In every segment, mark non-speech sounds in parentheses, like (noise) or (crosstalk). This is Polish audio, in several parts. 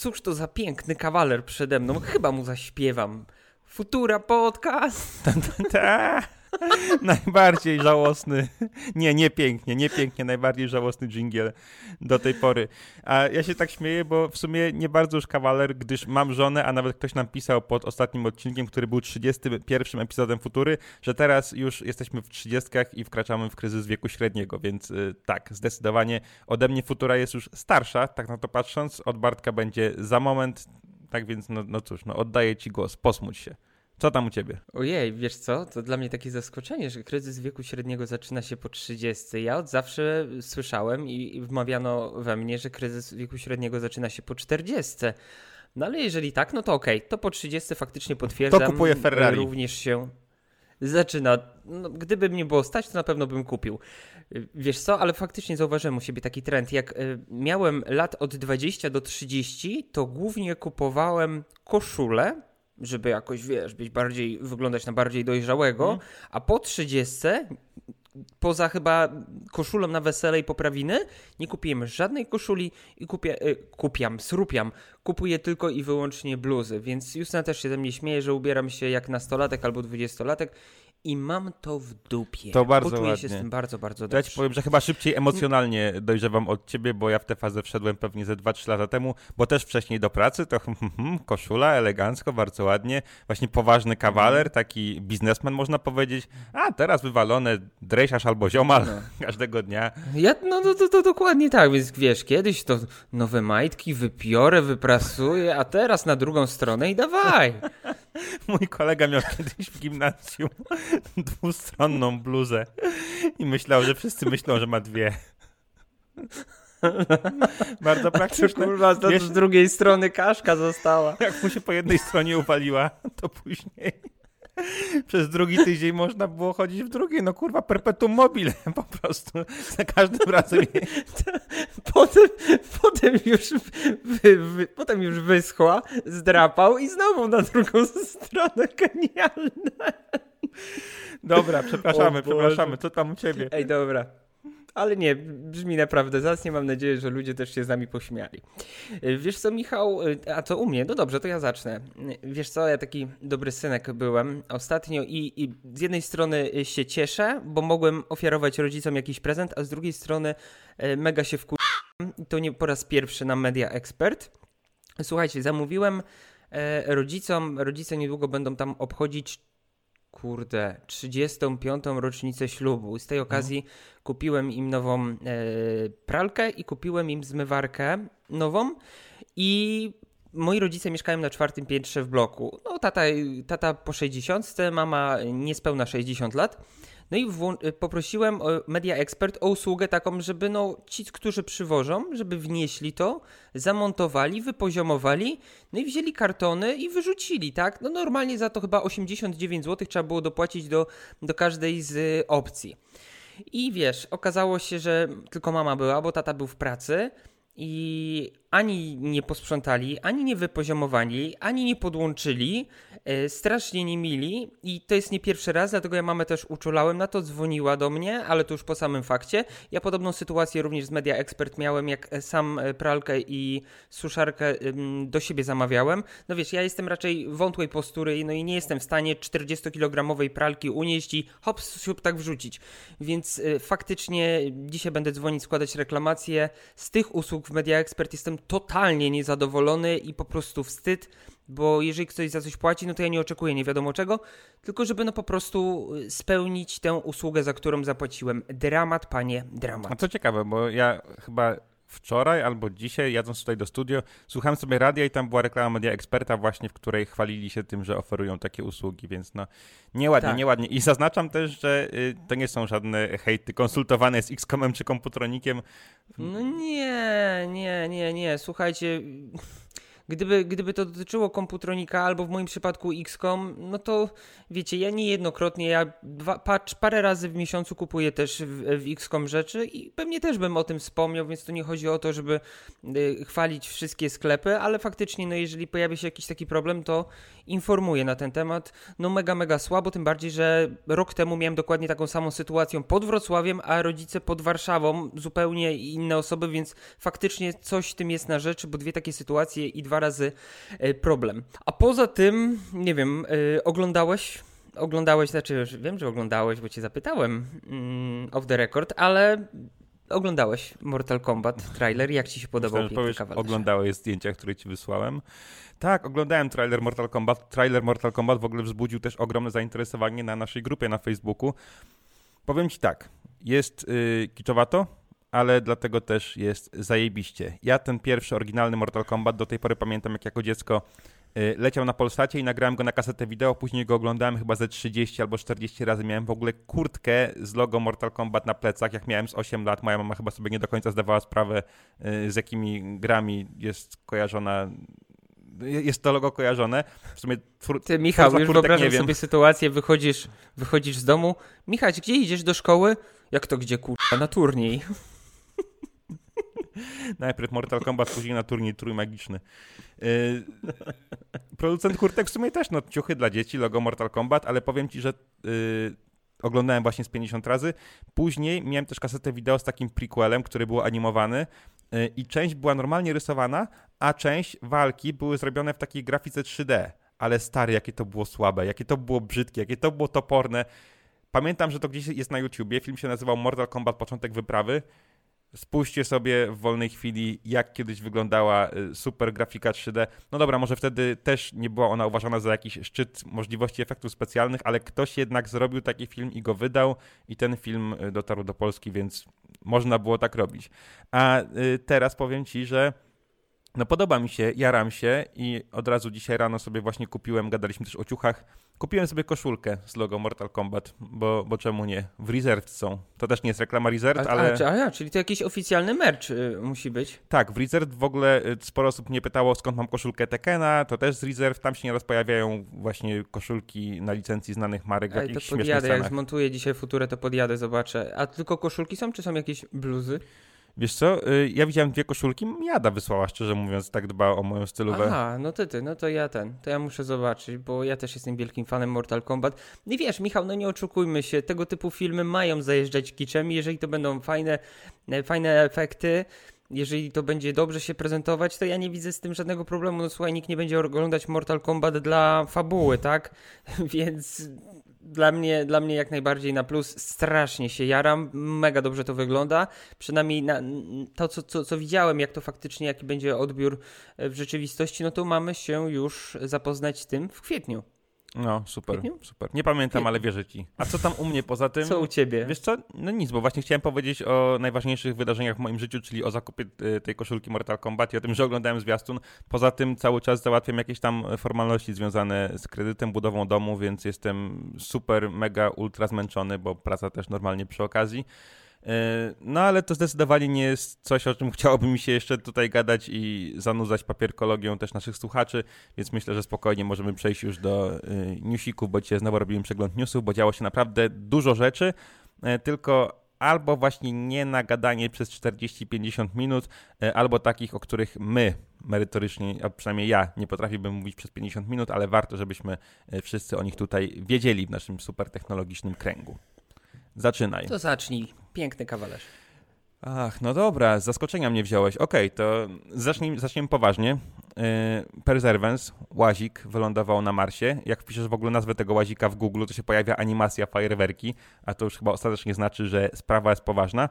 cóż to za piękny kawaler przede mną. Chyba mu zaśpiewam. Futura podcast. (laughs) (laughs) najbardziej żałosny, nie, nie pięknie, nie pięknie, najbardziej żałosny dżingiel do tej pory. A ja się tak śmieję, bo w sumie nie bardzo już kawaler, gdyż mam żonę, a nawet ktoś nam pisał pod ostatnim odcinkiem, który był 31 epizodem Futury, że teraz już jesteśmy w 30 i wkraczamy w kryzys wieku średniego, więc y, tak, zdecydowanie ode mnie Futura jest już starsza, tak na to patrząc, od Bartka będzie za moment, tak więc no, no cóż, no oddaję ci głos, posmuć się. Co tam u ciebie? Ojej, wiesz co? To dla mnie takie zaskoczenie, że kryzys wieku średniego zaczyna się po 30. Ja od zawsze słyszałem i wmawiano we mnie, że kryzys wieku średniego zaczyna się po 40. No ale jeżeli tak, no to okej, okay. to po 30 faktycznie potwierdzam. To kupuję Ferrari. Również się zaczyna. No, gdyby mnie było stać, to na pewno bym kupił. Wiesz co, ale faktycznie zauważyłem u siebie taki trend. Jak y, miałem lat od 20 do 30, to głównie kupowałem koszule żeby jakoś, wiesz, być bardziej, wyglądać na bardziej dojrzałego, mm. a po 30 poza chyba koszulą na wesele i poprawiny, nie kupiłem żadnej koszuli i kupię, y, kupiam, srupiam, kupuję tylko i wyłącznie bluzy, więc Justyna też się ze mnie śmieje, że ubieram się jak nastolatek albo dwudziestolatek i mam to w dupie. To bardzo Poczuję ładnie. się z tym bardzo, bardzo dobrze. Ja ci powiem, że chyba szybciej emocjonalnie dojrzewam od ciebie, bo ja w tę fazę wszedłem pewnie ze 2-3 lata temu, bo też wcześniej do pracy to hmm, hmm, hmm, koszula, elegancko, bardzo ładnie, właśnie poważny kawaler, mhm. taki biznesmen można powiedzieć, a teraz wywalone dresiarz albo ziomal no. (laughs) każdego dnia. Ja, no to, to, to, dokładnie tak, więc wiesz, kiedyś to nowe majtki wypiorę, wyprasuję, a teraz na drugą stronę i dawaj. Mój kolega miał kiedyś w gimnazjum dwustronną bluzę i myślał, że wszyscy myślą, że ma dwie. Bardzo praktyczne. Kurwa, z drugiej strony kaszka została. Jak mu się po jednej stronie uwaliła, to później przez drugi tydzień można było chodzić w drugiej. No kurwa, perpetuum mobile (laughs) po prostu. Za każdym razem. (laughs) potem, potem, już wy, wy, potem już wyschła, zdrapał i znowu na drugą (laughs) stronę. Genialne. Dobra, przepraszamy, przepraszamy. Co tam u ciebie? Ej, dobra. Ale nie, brzmi naprawdę zacnie. Mam nadzieję, że ludzie też się z nami pośmiali. Wiesz co, Michał, a co u mnie? No dobrze, to ja zacznę. Wiesz co, ja taki dobry synek byłem ostatnio i, i z jednej strony się cieszę, bo mogłem ofiarować rodzicom jakiś prezent, a z drugiej strony e, mega się wkur... To nie po raz pierwszy na Media Expert. Słuchajcie, zamówiłem e, rodzicom, rodzice niedługo będą tam obchodzić kurde, 35. rocznicę ślubu. Z tej mhm. okazji kupiłem im nową e, pralkę i kupiłem im zmywarkę nową i moi rodzice mieszkają na czwartym piętrze w bloku. No tata, tata po 60, mama niespełna 60 lat. No i poprosiłem Media Expert o usługę taką, żeby no, ci, którzy przywożą, żeby wnieśli to, zamontowali, wypoziomowali, no i wzięli kartony i wyrzucili, tak? No normalnie za to chyba 89 zł trzeba było dopłacić do, do każdej z opcji. I wiesz, okazało się, że tylko mama była, bo tata był w pracy i ani nie posprzątali, ani nie wypoziomowali, ani nie podłączyli. E, strasznie nie mili i to jest nie pierwszy raz, dlatego ja mamę też uczulałem na to, dzwoniła do mnie, ale to już po samym fakcie. Ja podobną sytuację również z Media Expert miałem, jak sam e, pralkę i suszarkę do siebie zamawiałem. No wiesz, ja jestem raczej wątłej postury, no i nie jestem w stanie 40-kilogramowej pralki unieść i hop, siup tak wrzucić. Więc e, faktycznie dzisiaj będę dzwonić, składać reklamacje. Z tych usług w Media Expert jestem totalnie niezadowolony i po prostu wstyd, bo jeżeli ktoś za coś płaci, no to ja nie oczekuję nie wiadomo czego, tylko żeby no po prostu y, spełnić tę usługę, za którą zapłaciłem. Dramat, panie, dramat. A co ciekawe, bo ja chyba wczoraj albo dzisiaj, jadąc tutaj do studio, słuchałem sobie radia i tam była reklama Media Eksperta właśnie, w której chwalili się tym, że oferują takie usługi, więc no nieładnie, tak. nieładnie. I zaznaczam też, że y, to nie są żadne hejty konsultowane z Xcomem czy Komputronikiem. No nie, nie, nie, nie. Słuchajcie Gdyby, gdyby to dotyczyło komputronika albo w moim przypadku XCOM, no to wiecie, ja niejednokrotnie, ja dwa, patrz, parę razy w miesiącu kupuję też w, w XCOM rzeczy i pewnie też bym o tym wspomniał, więc to nie chodzi o to, żeby y, chwalić wszystkie sklepy, ale faktycznie, no jeżeli pojawia się jakiś taki problem, to informuję na ten temat. No mega, mega słabo, tym bardziej, że rok temu miałem dokładnie taką samą sytuację pod Wrocławiem, a rodzice pod Warszawą, zupełnie inne osoby, więc faktycznie coś tym jest na rzeczy, bo dwie takie sytuacje i dwa razy e, problem. A poza tym, nie wiem, e, oglądałeś oglądałeś, znaczy wiem, że oglądałeś, bo cię zapytałem mm, off the record, ale oglądałeś Mortal Kombat trailer, jak ci się podobał powiesz, Oglądałeś zdjęcia, które ci wysłałem. Tak, oglądałem trailer Mortal Kombat. Trailer Mortal Kombat w ogóle wzbudził też ogromne zainteresowanie na naszej grupie na Facebooku. Powiem ci tak, jest yy, kiczowato, ale dlatego też jest zajebiście. Ja ten pierwszy oryginalny Mortal Kombat do tej pory pamiętam, jak jako dziecko y, leciał na Polsacie i nagrałem go na kasetę wideo, później go oglądałem chyba ze 30 albo 40 razy. Miałem w ogóle kurtkę z logo Mortal Kombat na plecach, jak miałem z 8 lat. Moja mama chyba sobie nie do końca zdawała sprawę, y, z jakimi grami jest kojarzona jest to logo kojarzone. W sumie twór, Ty, Michał, już wyobrażam sobie sytuację, wychodzisz, wychodzisz z domu. Michał, gdzie idziesz do szkoły? Jak to gdzie, kurwa? Na turniej. Najpierw Mortal Kombat, później na turniej trójmagiczny. Yy, producent kurtek w sumie też, no ciuchy dla dzieci, logo Mortal Kombat, ale powiem ci, że yy, oglądałem właśnie z 50 razy. Później miałem też kasetę wideo z takim prequelem, który był animowany yy, i część była normalnie rysowana, a część walki były zrobione w takiej grafice 3D. Ale stary, jakie to było słabe, jakie to było brzydkie, jakie to było toporne. Pamiętam, że to gdzieś jest na YouTubie. Film się nazywał Mortal Kombat Początek Wyprawy. Spójrzcie sobie w wolnej chwili, jak kiedyś wyglądała y, super grafika 3D. No dobra, może wtedy też nie była ona uważana za jakiś szczyt możliwości efektów specjalnych, ale ktoś jednak zrobił taki film i go wydał, i ten film y, dotarł do Polski, więc można było tak robić. A y, teraz powiem ci, że no podoba mi się, jaram się i od razu dzisiaj rano sobie właśnie kupiłem, gadaliśmy też o ciuchach, kupiłem sobie koszulkę z logo Mortal Kombat, bo, bo czemu nie? W Reserved są. To też nie jest reklama Reserved, a, ale... A, a, czyli to jakiś oficjalny merch y, musi być. Tak, w Reserved w ogóle y, sporo osób mnie pytało, skąd mam koszulkę Tekena, to też z Reserved, tam się nieraz pojawiają właśnie koszulki na licencji znanych marek w Ej, jakichś to podjadę, jak zmontuję dzisiaj futurę, to podjadę, zobaczę. A tylko koszulki są, czy są jakieś bluzy? Wiesz co, y, ja widziałem dwie koszulki, Jada wysłała, szczerze mówiąc, tak dba o moją stylówę. Aha, no ty, ty, no to ja ten, to ja muszę zobaczyć, bo ja też jestem wielkim fanem Mortal Kombat. I wiesz, Michał, no nie oczekujmy się, tego typu filmy mają zajeżdżać kiczem, jeżeli to będą fajne, e, fajne efekty, jeżeli to będzie dobrze się prezentować, to ja nie widzę z tym żadnego problemu. No słuchaj, nikt nie będzie oglądać Mortal Kombat dla fabuły, tak? (laughs) Więc dla mnie, dla mnie jak najbardziej na plus. Strasznie się jaram, mega dobrze to wygląda. Przynajmniej na, to, co, co, co widziałem, jak to faktycznie, jaki będzie odbiór w rzeczywistości, no to mamy się już zapoznać z tym w kwietniu. No, super, super. Nie pamiętam, ale wierzę ci. A co tam u mnie poza tym? Co u ciebie? Wiesz co? No nic, bo właśnie chciałem powiedzieć o najważniejszych wydarzeniach w moim życiu, czyli o zakupie y, tej koszulki Mortal Kombat i o tym, że oglądałem zwiastun. Poza tym cały czas załatwiam jakieś tam formalności związane z kredytem, budową domu, więc jestem super, mega, ultra zmęczony, bo praca też normalnie przy okazji. E, no ale to zdecydowanie nie jest coś, o czym (laughs) chciałoby mi się jeszcze tutaj gadać i zanudzać papierkologią też naszych słuchaczy, więc myślę, że spokojnie możemy przejść już do e, newsików, bo dzisiaj znowu robimy przegląd newsów, bo działo się naprawdę dużo rzeczy, e, tylko albo właśnie nie nagadanie przez 40-50 minut, albo takich, o których my merytorycznie, a przynajmniej ja nie potrafiłbym mówić przez 50 minut, ale warto, żebyśmy wszyscy o nich tutaj wiedzieli w naszym super technologicznym kręgu. Zaczynaj. To zacznij. Piękny kawalerz. Ach, no dobra, z zaskoczenia mnie wziąłeś. Okej, okay, to zacznij, zaczniemy poważnie. Yy, Perseverance, łazik, wylądował na Marsie. Jak wpiszesz w ogóle nazwę tego łazika w Google, to się pojawia animacja fajerwerki, a to już chyba ostatecznie znaczy, że sprawa jest poważna.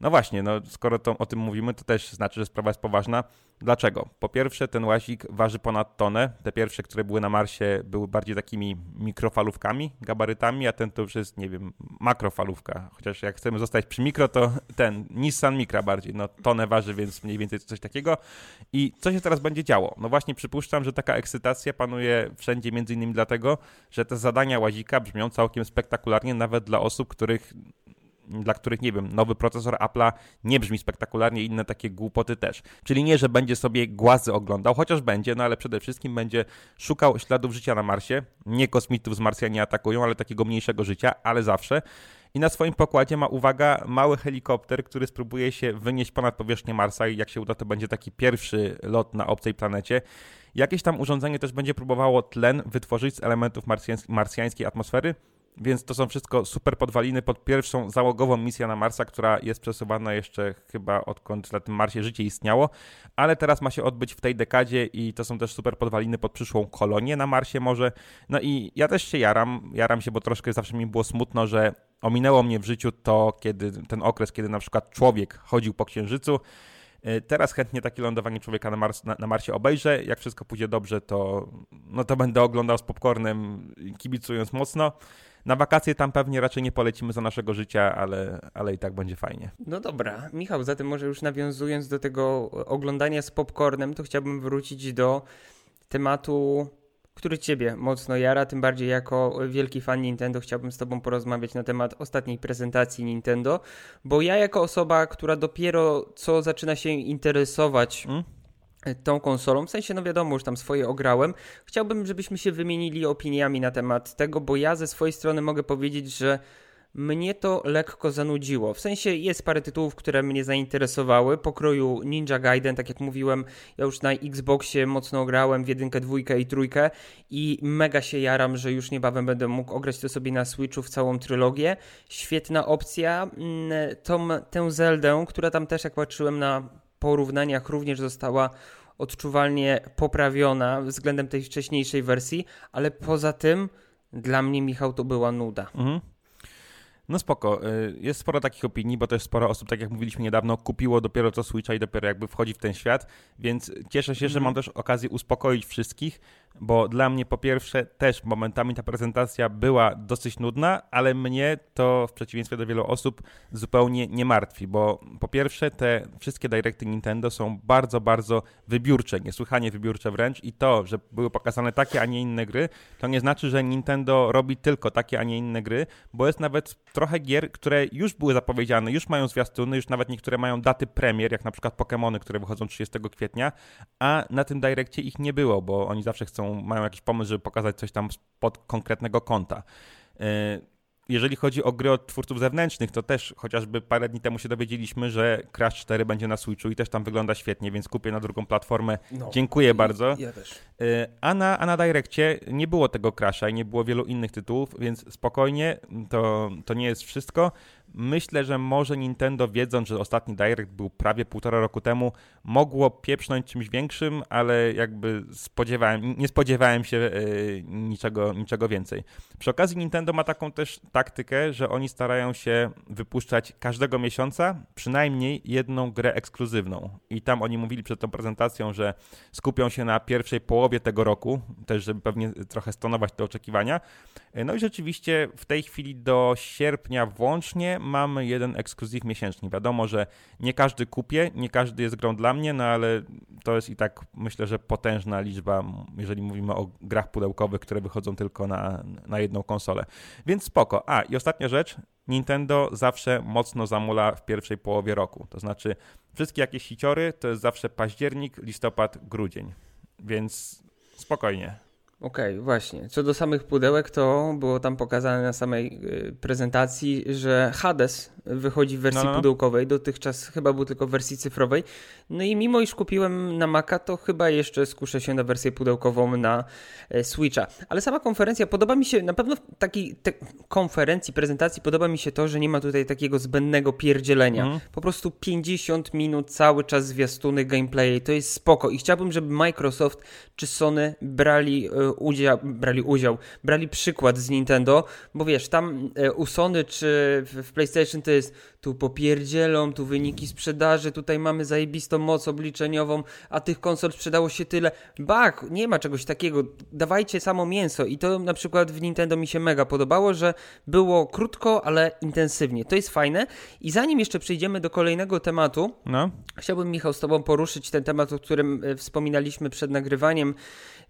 No właśnie, no skoro to, o tym mówimy, to też znaczy, że sprawa jest poważna. Dlaczego? Po pierwsze, ten łazik waży ponad tonę. Te pierwsze, które były na Marsie, były bardziej takimi mikrofalówkami, gabarytami, a ten to już jest, nie wiem, makrofalówka. Chociaż jak chcemy zostać przy mikro, to ten Nissan Micra bardziej. No tonę waży, więc mniej więcej coś takiego. I co się teraz będzie działo? No właśnie przypuszczam, że taka ekscytacja panuje wszędzie, między innymi dlatego, że te zadania łazika brzmią całkiem spektakularnie, nawet dla osób, których dla których, nie wiem, nowy procesor Apple'a nie brzmi spektakularnie, inne takie głupoty też. Czyli nie, że będzie sobie głazy oglądał, chociaż będzie, no ale przede wszystkim będzie szukał śladów życia na Marsie. Nie kosmitów z Marsja nie atakują, ale takiego mniejszego życia, ale zawsze. I na swoim pokładzie ma, uwaga, mały helikopter, który spróbuje się wynieść ponad powierzchnię Marsa i jak się uda, to będzie taki pierwszy lot na obcej planecie. Jakieś tam urządzenie też będzie próbowało tlen wytworzyć z elementów marsjańskiej atmosfery, więc to są wszystko super podwaliny pod pierwszą załogową misję na Marsa, która jest przesuwana jeszcze chyba odkąd na tym Marsie życie istniało, ale teraz ma się odbyć w tej dekadzie i to są też super podwaliny pod przyszłą kolonię na Marsie może. No i ja też się jaram, jaram się, bo troszkę zawsze mi było smutno, że ominęło mnie w życiu to, kiedy ten okres, kiedy na przykład człowiek chodził po Księżycu, E, teraz chętnie takie lądowanie człowieka na, Mars, na, na, Marsie obejrzę. Jak wszystko pójdzie dobrze, to, no to będę oglądał z popcornem, kibicując mocno. Na wakacje tam pewnie raczej nie polecimy za naszego życia, ale, ale i tak będzie fajnie. No dobra. Michał, zatem może już nawiązując do tego oglądania z popcornem, to chciałbym wrócić do tematu który Ciebie mocno jara, tym bardziej jako wielki fan Nintendo chciałbym z Tobą porozmawiać na temat ostatniej prezentacji Nintendo, bo ja jako osoba, która dopiero co zaczyna się interesować hmm? Tą konsolą, w sensie no wiadomo, już tam swoje ograłem, chciałbym, żebyśmy się wymienili opiniami na temat tego, bo ja ze swojej strony mogę powiedzieć, że mnie to lekko zanudziło. W sensie jest parę tytułów, które mnie zainteresowały, pokroju Ninja Gaiden, tak jak mówiłem, ja już na Xboxie mocno grałem w jedynkę, dwójkę i trójkę i mega się jaram, że już niebawem będę mógł ograć to sobie na Switchu w całą trylogię. Świetna opcja. Mm, tą, tę Zeldę, która tam też jak patrzyłem na porównaniach również została odczuwalnie poprawiona względem tej wcześniejszej wersji, ale poza tym dla mnie Michał to była nuda. Mhm. No spoko. Y, jest sporo takich opinii, bo też sporo osób, tak jak mówiliśmy niedawno, kupiło dopiero co Switcha i dopiero jakby wchodzi w ten świat, więc cieszę się, że mam mhm. też okazję uspokoić wszystkich, bo dla mnie po pierwsze też momentami ta prezentacja była dosyć nudna, ale mnie to w przeciwieństwie do wielu osób zupełnie nie martwi, bo po pierwsze te wszystkie directy Nintendo są bardzo, bardzo wybiórcze, niesłychanie wybiórcze wręcz i to, że były pokazane takie, a nie inne gry, to nie znaczy, że Nintendo robi tylko takie, a nie inne gry, bo jest nawet trochę gier, które już były zapowiedziane, już mają zwiastuny, już nawet niektóre mają daty premier, jak na przykład Pokémony, które wychodzą 30 kwietnia, a na tym Direccie ich nie było, bo oni zawsze chcą, mają jakiś pomysł, żeby pokazać coś tam pod konkretnego konta. Yy, jeżeli chodzi o gry od twórców zewnętrznych, to też chociażby parę dni temu się dowiedzieliśmy, że Crash 4 będzie na Switchu i też tam wygląda świetnie, więc kupię na drugą platformę. No, Dziękuję bardzo. Ja też. Y, a na, a na Direccie nie było tego Crasha i nie było wielu innych tytułów, więc spokojnie, to, to nie jest wszystko. Myślę, że może Nintendo, wiedząc, że ostatni Direct był prawie półtora roku temu, mogło pieprznąć czymś większym, ale jakby spodziewałem, nie spodziewałem się yy, niczego, niczego więcej. Przy okazji Nintendo ma taką też taktykę, że oni starają się wypuszczać każdego miesiąca przynajmniej jedną grę ekskluzywną. I tam oni mówili przed tą prezentacją, że skupią się na pierwszej połowie tego roku, też żeby pewnie trochę stonować te oczekiwania. E, no i rzeczywiście w tej chwili do sierpnia włącznie mamy jeden ekskluzyw miesięczny. Wiadomo, że nie każdy kupię, nie każdy jest grą dla mnie, no ale to jest i tak myślę, że potężna liczba, jeżeli mówimy o grach pudełkowych, które wychodzą tylko na, na jedną konsolę. Więc spoko. A i ostatnia rzecz, Nintendo zawsze mocno zamula w pierwszej połowie roku. To znaczy wszystkie jakieś hiciory to jest zawsze październik, listopad, grudzień. Więc spokojnie. Okej, okay, właśnie. Co do samych pudełek, to było tam pokazane na samej y, prezentacji, że Hades wychodzi w wersji no, no. pudełkowej. Dotychczas chyba był tylko w wersji cyfrowej. No i mimo iż kupiłem na Maca, to chyba jeszcze skuszę się na wersję pudełkową na e, Switcha. Ale sama konferencja podoba mi się, na pewno w takiej konferencji, prezentacji podoba mi się to, że nie ma tutaj takiego zbędnego pierdzielenia. Mm. Po prostu 50 minut cały czas zwiastuny gameplay. To jest spoko i chciałbym, żeby Microsoft czy Sony brali e, udział, brali udział, brali przykład z Nintendo, bo wiesz, tam e, u Sony czy w PlayStation to jest tu popierdzielą, tu wyniki sprzedaży, tutaj mamy zajebistą moc obliczeniową, a tych konsol sprzedało się tyle. Bak, nie ma czegoś takiego. Dawajcie samo mięso. I to na przykład w Nintendo mi się mega podobało, że było krótko, ale intensywnie. To jest fajne. I zanim jeszcze przejdziemy do kolejnego tematu, no. chciałbym Michał z Tobą poruszyć ten temat, o którym e, wspominaliśmy przed nagrywaniem,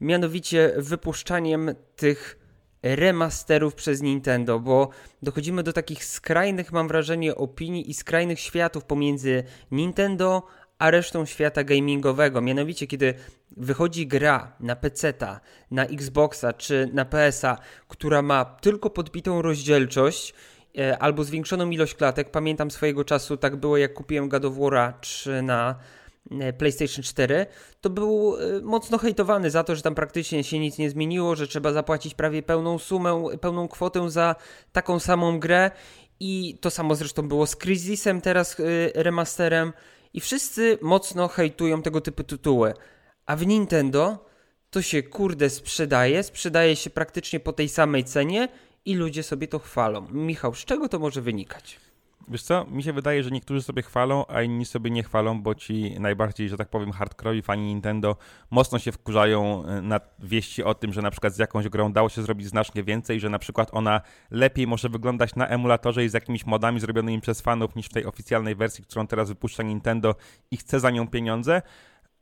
mianowicie wypuszczaniem tych remasterów przez Nintendo, bo dochodzimy do takich skrajnych, mam wrażenie, opinii i skrajnych światów pomiędzy Nintendo a resztą świata gamingowego. Mianowicie, kiedy wychodzi gra na PC-ta, na Xboxa czy na PS-a, która ma tylko podbitą rozdzielczość, e, albo zwiększoną ilość klatek. Pamiętam swojego czasu, tak było jak kupiłem God of War 3 na PlayStation 4, to był e, mocno hejtowany za to, że tam praktycznie się nic nie zmieniło, że trzeba zapłacić prawie pełną sumę, pełną kwotę za taką samą grę. I to samo zresztą było z Crisisem, teraz e, remasterem. I wszyscy mocno hejtują tego typu tytuły. A w Nintendo to się kurde sprzedaje, sprzedaje się praktycznie po tej samej cenie i ludzie sobie to chwalą. Michał, z czego to może wynikać? Wiesz co, mi się wydaje, że niektórzy sobie chwalą, a inni sobie nie chwalą, bo ci najbardziej, że tak powiem, hardkorowi fani Nintendo mocno się wkurzają e, na wieści o tym, że na przykład z jakąś grą dało się zrobić znacznie więcej, że na przykład ona lepiej może wyglądać na emulatorze i z jakimiś modami zrobionymi przez fanów niż w tej oficjalnej wersji, którą teraz wypuszcza Nintendo i chce za nią pieniądze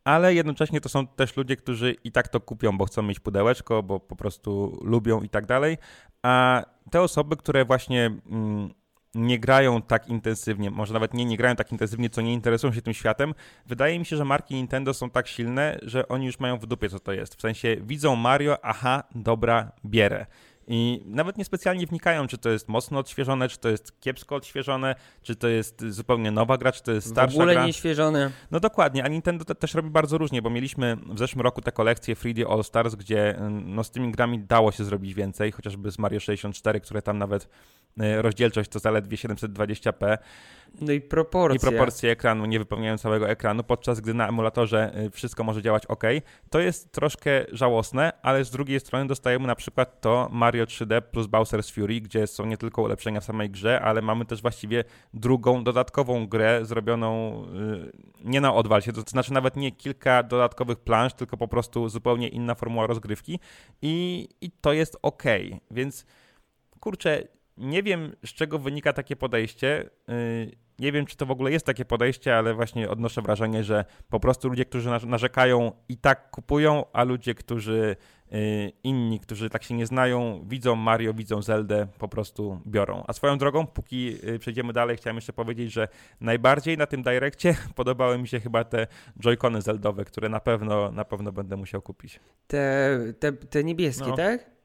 ale jednocześnie to są też ludzie, którzy i tak to kupią, bo chcą mieć pudełeczko, bo po prostu lubią i tak dalej. A te osoby, które właśnie mm, nie grają tak intensywnie, może nawet nie, nie grają tak intensywnie, co nie interesują się tym światem, wydaje mi się, że marki Nintendo są tak silne, że oni już mają w dupie, co to jest. W sensie widzą Mario, aha, dobra, bierę. I nawet niespecjalnie wnikają, czy to jest mocno odświeżone, czy to jest kiepsko odświeżone, czy to jest zupełnie nowa gra, czy to jest starsza gra. W ogóle gra. nieświeżone. No dokładnie, a Nintendo te, też robi bardzo różnie, bo mieliśmy w zeszłym roku te kolekcje 3D All Stars, gdzie no, z tymi grami dało się zrobić więcej, chociażby z Mario 64, które tam nawet rozdzielczość to zaledwie 720p. No i proporcje. I proporcje ekranu nie wypełniają całego ekranu, podczas gdy na emulatorze y, wszystko może działać ok. To jest troszkę żałosne, ale z drugiej strony dostajemy na przykład to Mario 3D plus Bowser's Fury, gdzie są nie tylko ulepszenia w samej grze, ale mamy też właściwie drugą, dodatkową grę zrobioną y, nie na odwal się, to znaczy nawet nie kilka dodatkowych plansz, tylko po prostu zupełnie inna formuła rozgrywki i, i to jest ok. Więc kurczę, nie wiem z czego wynika takie podejście. Y, nie wiem, czy to w ogóle jest takie podejście, ale właśnie odnoszę wrażenie, że po prostu ludzie, którzy narzekają i tak kupują, a ludzie, którzy yy, inni, którzy tak się nie znają, widzą Mario, widzą Zeldę, po prostu biorą. A swoją drogą, póki yy, przejdziemy dalej, chciałem jeszcze powiedzieć, że najbardziej na tym Direccie (laughs) podobały mi się chyba te Joy-Cony Zeldowe, które na pewno, na pewno będę musiał kupić. Te, te, te niebieskie, no. tak?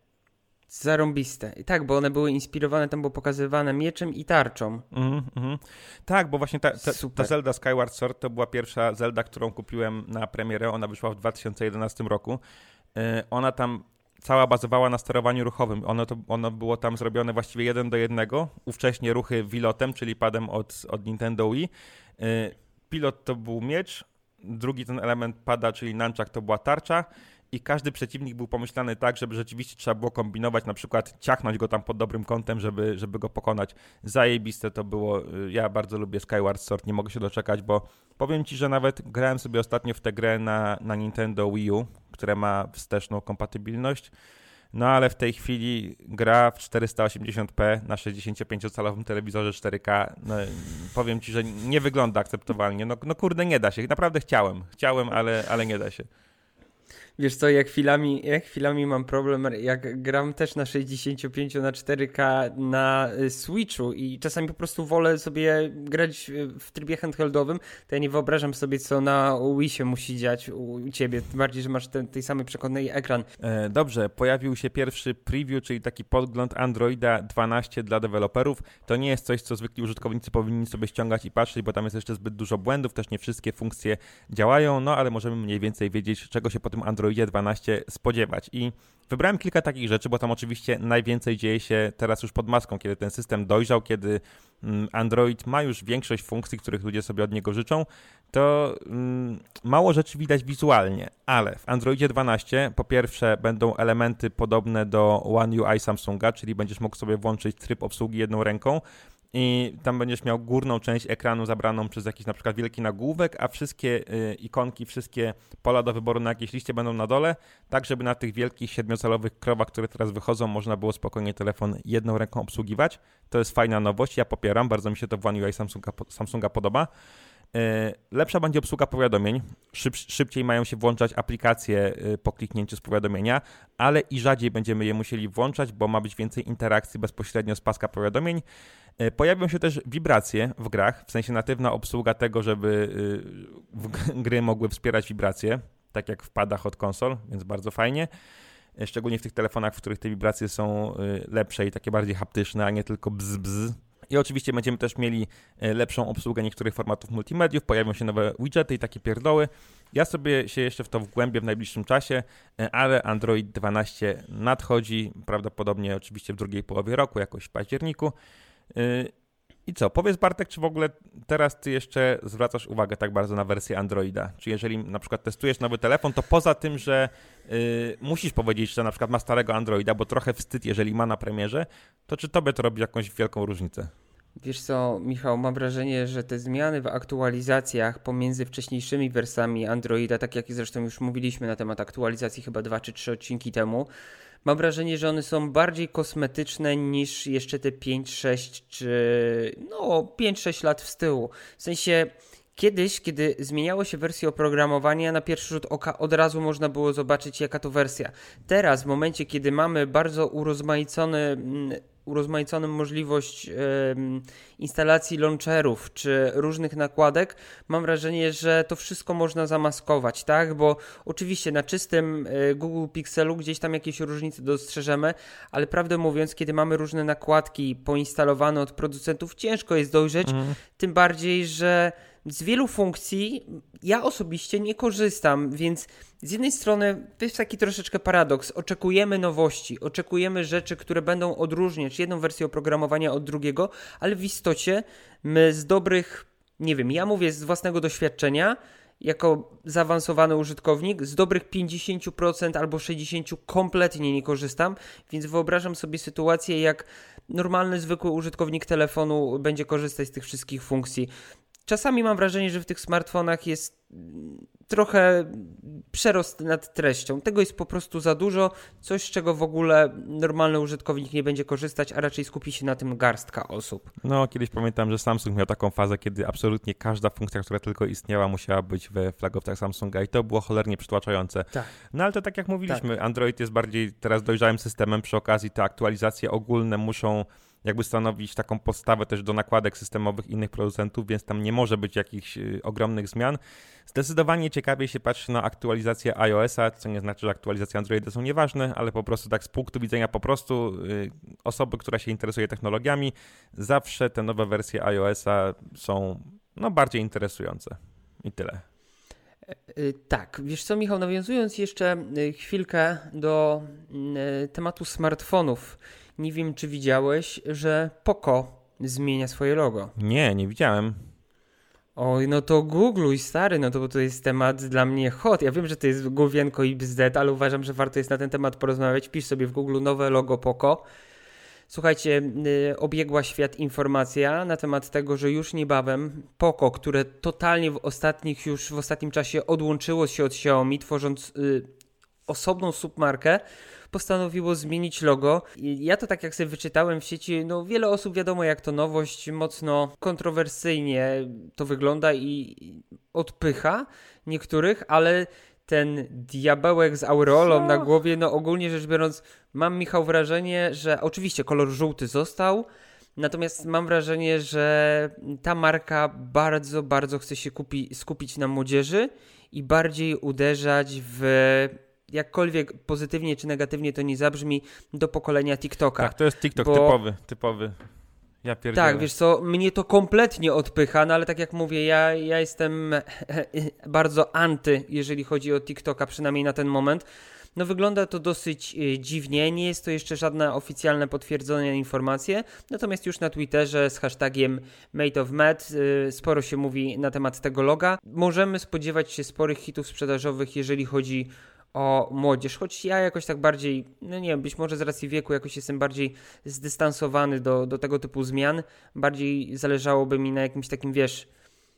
Zarąbiste. Tak, bo one były inspirowane, tam było pokazywane mieczem i tarczą. Mm, mm. Tak, bo właśnie ta, ta, ta, Zelda Skyward Sword to była pierwsza Zelda, którą kupiłem na premierę. Ona wyszła w 2011 roku. Yy, ona tam cała bazowała na sterowaniu ruchowym. Ono, to, ono było tam zrobione właściwie jeden do jednego. Ówcześnie ruchy wilotem, czyli padem od, od Nintendo Wii. Yy, pilot to był miecz, drugi ten element pada, czyli nunchuck to była tarcza i każdy przeciwnik był pomyślany tak, żeby rzeczywiście trzeba było kombinować, na przykład ciachnąć go tam pod dobrym kątem, żeby, żeby go pokonać. Zajebiste to było. Ja bardzo lubię Skyward Sword, nie mogę się doczekać, bo powiem ci, że nawet grałem sobie ostatnio w tę grę na, na Nintendo Wii U, która ma wsteczną kompatybilność. No ale w tej chwili gra w 480p na 65-calowym telewizorze 4K. No, powiem ci, że nie wygląda akceptowalnie. No, no kurde, nie da się. Naprawdę chciałem. Chciałem, ale, ale nie da się. Wiesz co, jak chwilami, jak chwilami mam problem, jak gram też na 65 na 4K na y, Switchu i czasami po prostu wolę sobie grać w trybie handheldowym, to ja nie wyobrażam sobie, co na Wii się musi dziać u ciebie, tym bardziej, że masz ten, tej samej przekonnej ekran. E, dobrze, pojawił się pierwszy preview, czyli taki podgląd Androida 12 dla deweloperów. To nie jest coś, co zwykli użytkownicy powinni sobie ściągać i patrzeć, bo tam jest jeszcze zbyt dużo błędów, też nie wszystkie funkcje działają, no ale możemy mniej więcej wiedzieć, czego się po tym Androidzie Androidzie 12 spodziewać. I wybrałem kilka takich rzeczy, bo tam oczywiście najwięcej dzieje się teraz już pod maską, kiedy ten system dojrzał, kiedy mm, Android ma już większość funkcji, których ludzie sobie od niego życzą, to mm, mało rzeczy widać wizualnie, ale w Androidzie 12 po pierwsze będą elementy podobne do One UI Samsunga, czyli będziesz mógł sobie włączyć tryb obsługi jedną ręką, i tam będziesz miał górną część ekranu zabraną przez jakiś na przykład wielki nagłówek, a wszystkie y, ikonki, wszystkie pola do wyboru na jakiejś liście będą na dole, tak żeby na tych wielkich siedmiocalowych krowach, które teraz wychodzą, można było spokojnie telefon jedną ręką obsługiwać. To jest fajna nowość, ja popieram, bardzo mi się to w One UI Samsunga, Samsunga podoba. E, lepsza będzie obsługa powiadomień, Szyb, szybciej mają się włączać aplikacje e, po kliknięciu z powiadomienia, ale i rzadziej będziemy je musieli włączać, bo ma być więcej interakcji bezpośrednio z paska powiadomień. E, pojawią się też wibracje w grach, w sensie natywna obsługa tego, żeby (laughs) gry mogły wspierać wibracje, tak jak w padach od konsol, więc bardzo fajnie. Szczególnie w tych telefonach, w których te wibracje są lepsze i takie bardziej haptyczne, a nie tylko bzz, bzz i oczywiście będziemy też mieli e, lepszą obsługę niektórych formatów multimediów, pojawią się nowe widgety i takie pierdoły. Ja sobie się jeszcze w to wgłębię w najbliższym czasie, e, ale Android 12 nadchodzi, prawdopodobnie oczywiście w drugiej połowie roku, jakoś w październiku. E, I co, powiedz Bartek, czy w ogóle teraz ty jeszcze zwracasz uwagę tak bardzo na wersję Androida? Czy jeżeli na przykład testujesz nowy telefon, to poza tym, że yy, musisz powiedzieć, że na przykład ma starego Androida, bo trochę wstyd, jeżeli ma na premierze, to czy tobie to robi jakąś wielką różnicę? Wiesz co, Michał, mam wrażenie, że te zmiany w aktualizacjach pomiędzy wcześniejszymi wersjami Androida, tak jak zresztą już mówiliśmy na temat aktualizacji chyba dwa czy trzy odcinki temu, mam wrażenie, że one są bardziej kosmetyczne niż jeszcze te 5, 6 czy no 5-6 lat w tyłu. W sensie Kiedyś, kiedy zmieniało się wersję oprogramowania, na pierwszy rzut oka od razu można było zobaczyć, jaka to wersja. Teraz, w momencie, kiedy mamy bardzo urozmaicony mm, urozmaiconą możliwość instalacji launcherów czy różnych nakładek, mam wrażenie, że to wszystko można zamaskować, tak? Bo oczywiście na czystym y, Google Pixelu gdzieś tam jakieś różnice dostrzeżemy, ale prawdę mówiąc, kiedy mamy różne nakładki poinstalowane od producentów, ciężko jest dojrzeć, mhm. tym bardziej, że z wielu funkcji ja osobiście nie korzystam, więc z jednej strony to jest taki troszeczkę paradoks. Oczekujemy nowości, oczekujemy rzeczy, które będą odróżniać jedną wersję oprogramowania od drugiego, ale w istocie my z dobrych, nie wiem, ja mówię z własnego doświadczenia, jako zaawansowany użytkownik, z dobrych 50% albo 60% kompletnie nie korzystam, więc wyobrażam sobie sytuację, jak normalny, zwykły użytkownik telefonu będzie korzystać z tych wszystkich funkcji czasami mam wrażenie, że w tych smartfonach jest trochę przerost nad treścią. Tego jest po prostu za dużo, coś z czego w ogóle normalny użytkownik nie będzie korzystać, a raczej skupi się na tym garstka osób. No, kiedyś pamiętam, że Samsung miał taką fazę, kiedy absolutnie każda funkcja, która tylko istniała, musiała być we flagowcach Samsunga i to było cholernie przytłaczające. Tak. No ale to tak jak mówiliśmy, tak. Android jest bardziej teraz dojrzałym systemem, przy okazji te aktualizacje ogólne muszą jakby stanowić taką podstawę też do nakładek systemowych innych producentów, więc tam nie może być jakichś y, ogromnych zmian. Zdecydowanie ciekawiej się patrzy na aktualizację iOS-a, co nie znaczy, że aktualizacje Androida są nieważne, ale po prostu tak z punktu widzenia po prostu y, osoby, która się interesuje technologiami, zawsze te nowe wersje iOS-a są no, bardziej interesujące. I tyle. E, e, tak, wiesz co, Michał, nawiązując jeszcze y, chwilkę do tematu smartfonów nie wiem, czy widziałeś, że Poco zmienia swoje logo. Nie, nie widziałem. Oj, no to googluj, stary, no to bo to jest temat dla mnie hot. Ja wiem, że to jest główienko i bzdet, ale uważam, że warto jest na ten temat porozmawiać. Pisz sobie w Google nowe logo Poco. Słuchajcie, yy, obiegła świat informacja na temat tego, że już niebawem Poco, które totalnie w ostatnich już w ostatnim czasie odłączyło się od Xiaomi, tworząc yy, osobną submarkę, postanowiło zmienić logo. I ja to tak jak sobie wyczytałem w sieci, no wiele osób wiadomo jak to nowość, mocno kontrowersyjnie to wygląda i odpycha niektórych, ale ten diabełek z aureolą na głowie, no ogólnie rzecz biorąc, mam Michał wrażenie, że oczywiście kolor żółty został, Natomiast mam wrażenie, że ta marka bardzo, bardzo chce się kupi, skupić na młodzieży i bardziej uderzać w jakkolwiek pozytywnie czy negatywnie to nie zabrzmi, do pokolenia TikToka. Tak, to jest TikTok bo... typowy, typowy. Ja pierdzielę. Tak, wiesz co, mnie to kompletnie odpycha, no ale tak jak mówię, ja, ja jestem (laughs) bardzo anty, jeżeli chodzi o TikToka, przynajmniej na ten moment. No wygląda to dosyć y, dziwnie, nie jest to jeszcze żadna oficjalne potwierdzone informacje, natomiast już na Twitterze z hashtagiem Made of Med y, sporo się mówi na temat tego loga. Możemy spodziewać się sporych hitów sprzedażowych, jeżeli chodzi o młodzież, choć ja jakoś tak bardziej, no nie wiem, być może z racji wieku jakoś jestem bardziej zdystansowany do, do tego typu zmian, bardziej zależałoby mi na jakimś takim, wiesz,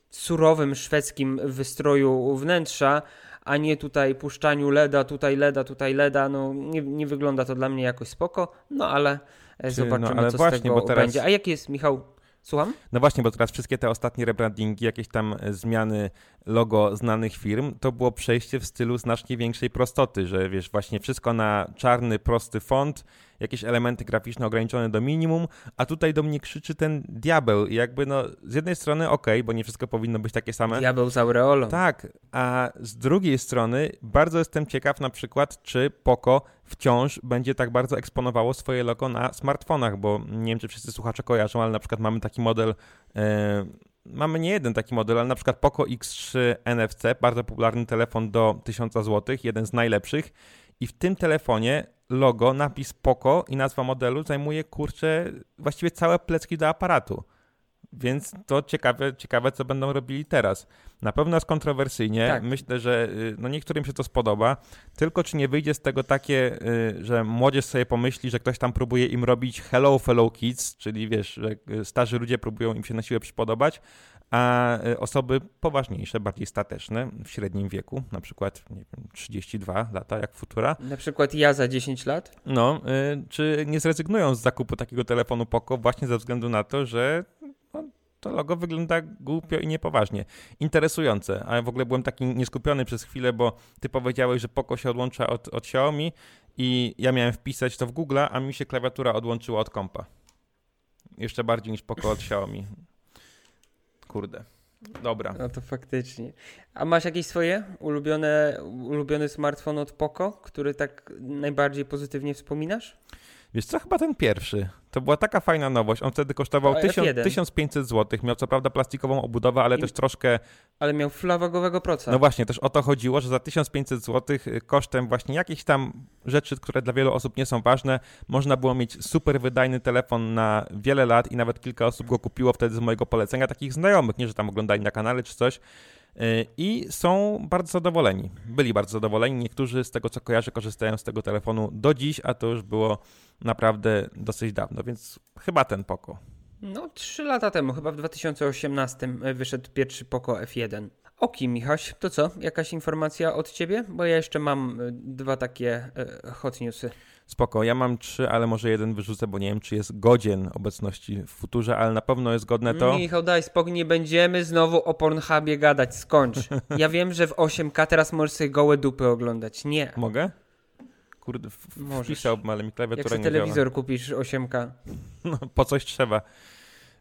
surowym szwedzkim wystroju wnętrza, a nie tutaj puszczaniu LEDa, tutaj LEDa, tutaj LEDa, no nie, nie wygląda to dla mnie jakoś spoko, no ale Czy, no, zobaczymy, no, ale co właśnie, z tego teraz... będzie. A jaki jest, Michał, Słucham? No właśnie, bo teraz wszystkie te ostatnie rebrandingi, jakieś tam e, zmiany logo znanych firm, to było przejście w stylu znacznie większej prostoty, że wiesz, właśnie wszystko na czarny, prosty font, jakieś elementy graficzne ograniczone do minimum, a tutaj do mnie krzyczy ten diabeł i jakby no z jednej strony ok, bo nie wszystko powinno być takie same. Diabeł z aureolą. Tak, a z drugiej strony bardzo jestem ciekaw na przykład, czy Poco wciąż będzie tak bardzo eksponowało swoje logo na smartfonach, bo nie wiem, czy wszyscy słuchacze kojarzą, ale na przykład mamy taki model e, mamy nie jeden taki model, ale na przykład Poco X3 NFC, bardzo popularny telefon do 1000 zł, jeden z najlepszych i w tym telefonie logo, napis Poco i nazwa modelu zajmuje, kurczę, właściwie całe plecki do aparatu. Więc to ciekawe, ciekawe, co będą robili teraz. Na pewno jest kontrowersyjnie. Tak. Myślę, że y, no niektórym się to spodoba. Tylko czy nie wyjdzie z tego takie, y, że młodzież sobie pomyśli, że ktoś tam próbuje im robić hello fellow kids, czyli wiesz, że y, starzy ludzie próbują im się na siłę przypodobać, a osoby poważniejsze, bardziej stateczne w średnim wieku, na przykład nie wiem, 32 lata, jak Futura. Na przykład ja za 10 lat? No, czy nie zrezygnują z zakupu takiego telefonu Poco właśnie ze względu na to, że to logo wygląda głupio i niepoważnie. Interesujące, a ja w ogóle byłem taki nieskupiony przez chwilę, bo ty powiedziałeś, że Poco się odłącza od, od Xiaomi i ja miałem wpisać to w Google, a mi się klawiatura odłączyła od kompa. Jeszcze bardziej niż Poco od Xiaomi. Kurde. Dobra. No to faktycznie. A masz jakieś swoje ulubione, ulubiony smartfon od Poco, który tak najbardziej pozytywnie wspominasz? Wiesz co, chyba ten pierwszy. To była taka fajna nowość. On wtedy kosztował 1000, 1500 zł. Miał co prawda plastikową obudowę, ale I... też troszkę. Ale miał flawagowego proca. No właśnie, też o to chodziło, że za 1500 zł y, kosztem właśnie jakichś tam rzeczy, które dla wielu osób nie są ważne, można było mieć super wydajny telefon na wiele lat i nawet kilka osób go kupiło wtedy z mojego polecenia, takich znajomych, nie że tam oglądali na kanale czy coś. Y, i są bardzo zadowoleni. Byli bardzo zadowoleni. Niektórzy z tego, co kojarzę, korzystają z tego telefonu do dziś, a to już było naprawdę dosyć dawno, więc chyba ten Poco. No, trzy lata temu, chyba w 2018 e, wyszedł pierwszy Poco F1. Oki, Michaś, to co? Jakaś informacja od ciebie? Bo ja jeszcze mam e, dwa takie e, hot newsy. Spoko, ja mam trzy, ale może jeden wyrzucę, bo nie wiem, czy jest godzien obecności w futurze, ale na pewno jest godne to. Michał, daj spokój, nie będziemy znowu o Pornhubie gadać, skończ. (laughs) Ja wiem, że w 8K teraz możesz sobie gołe dupy oglądać. Nie. Mogę? Kurde, wpisałbym, ale mi klawiatura Jak nie telewizor działa. kupisz 8K. (laughs) No, po coś trzeba.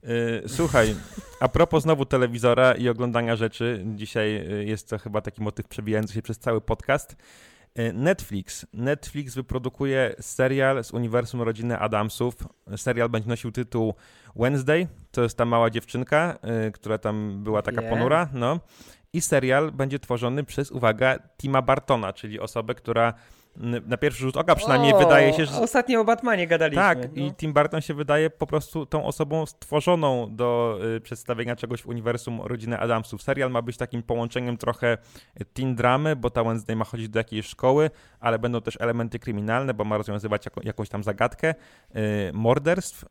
Yy, słuchaj, a propos znowu telewizora i oglądania rzeczy, dzisiaj y, jest to chyba taki motyw przebijający się przez cały podcast. Y, Netflix. Netflix wyprodukuje serial z uniwersum rodziny Adamsów. Serial będzie nosił tytuł Wednesday. To jest ta mała dziewczynka, yy, która tam była taka yeah. ponura. No. I serial będzie tworzony przez, uwaga, Tima Bartona, czyli osobę, która na pierwszy rzut oka przynajmniej o, wydaje się, że... Ostatnio o Batmanie gadaliśmy. Tak, no. i Tim Burton się wydaje po prostu tą osobą stworzoną do y, przedstawienia czegoś w uniwersum rodziny Adamsów. Serial ma być takim połączeniem trochę teen dramy, bo ta Wednesday ma chodzić do jakiejś szkoły, ale będą też elementy kryminalne, bo ma rozwiązywać jako, jakąś tam zagadkę y, morderstw,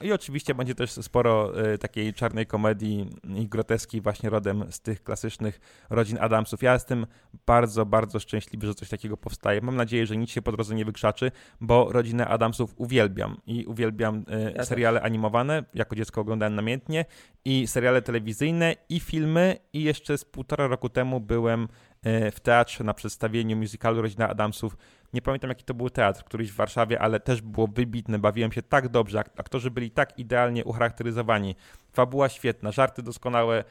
i oczywiście będzie też sporo y, takiej czarnej komedii i groteski właśnie rodem z tych klasycznych rodzin Adamsów. Ja jestem bardzo, bardzo szczęśliwy, że coś takiego powstaje. Mam nadzieję, że nic się po drodze nie wykrzaczy, bo rodzinę Adamsów uwielbiam i uwielbiam y, ja seriale też. animowane. Jako dziecko oglądałem namiętnie i seriale telewizyjne i filmy i jeszcze z półtora roku temu byłem w teatrze na przedstawieniu musicalu Rodzina Adamsów nie pamiętam jaki to był teatr, któryś w Warszawie, ale też było wybitne. Bawiłem się tak dobrze, aktorzy byli tak idealnie ucharakteryzowani. Fabuła świetna, żarty doskonałe.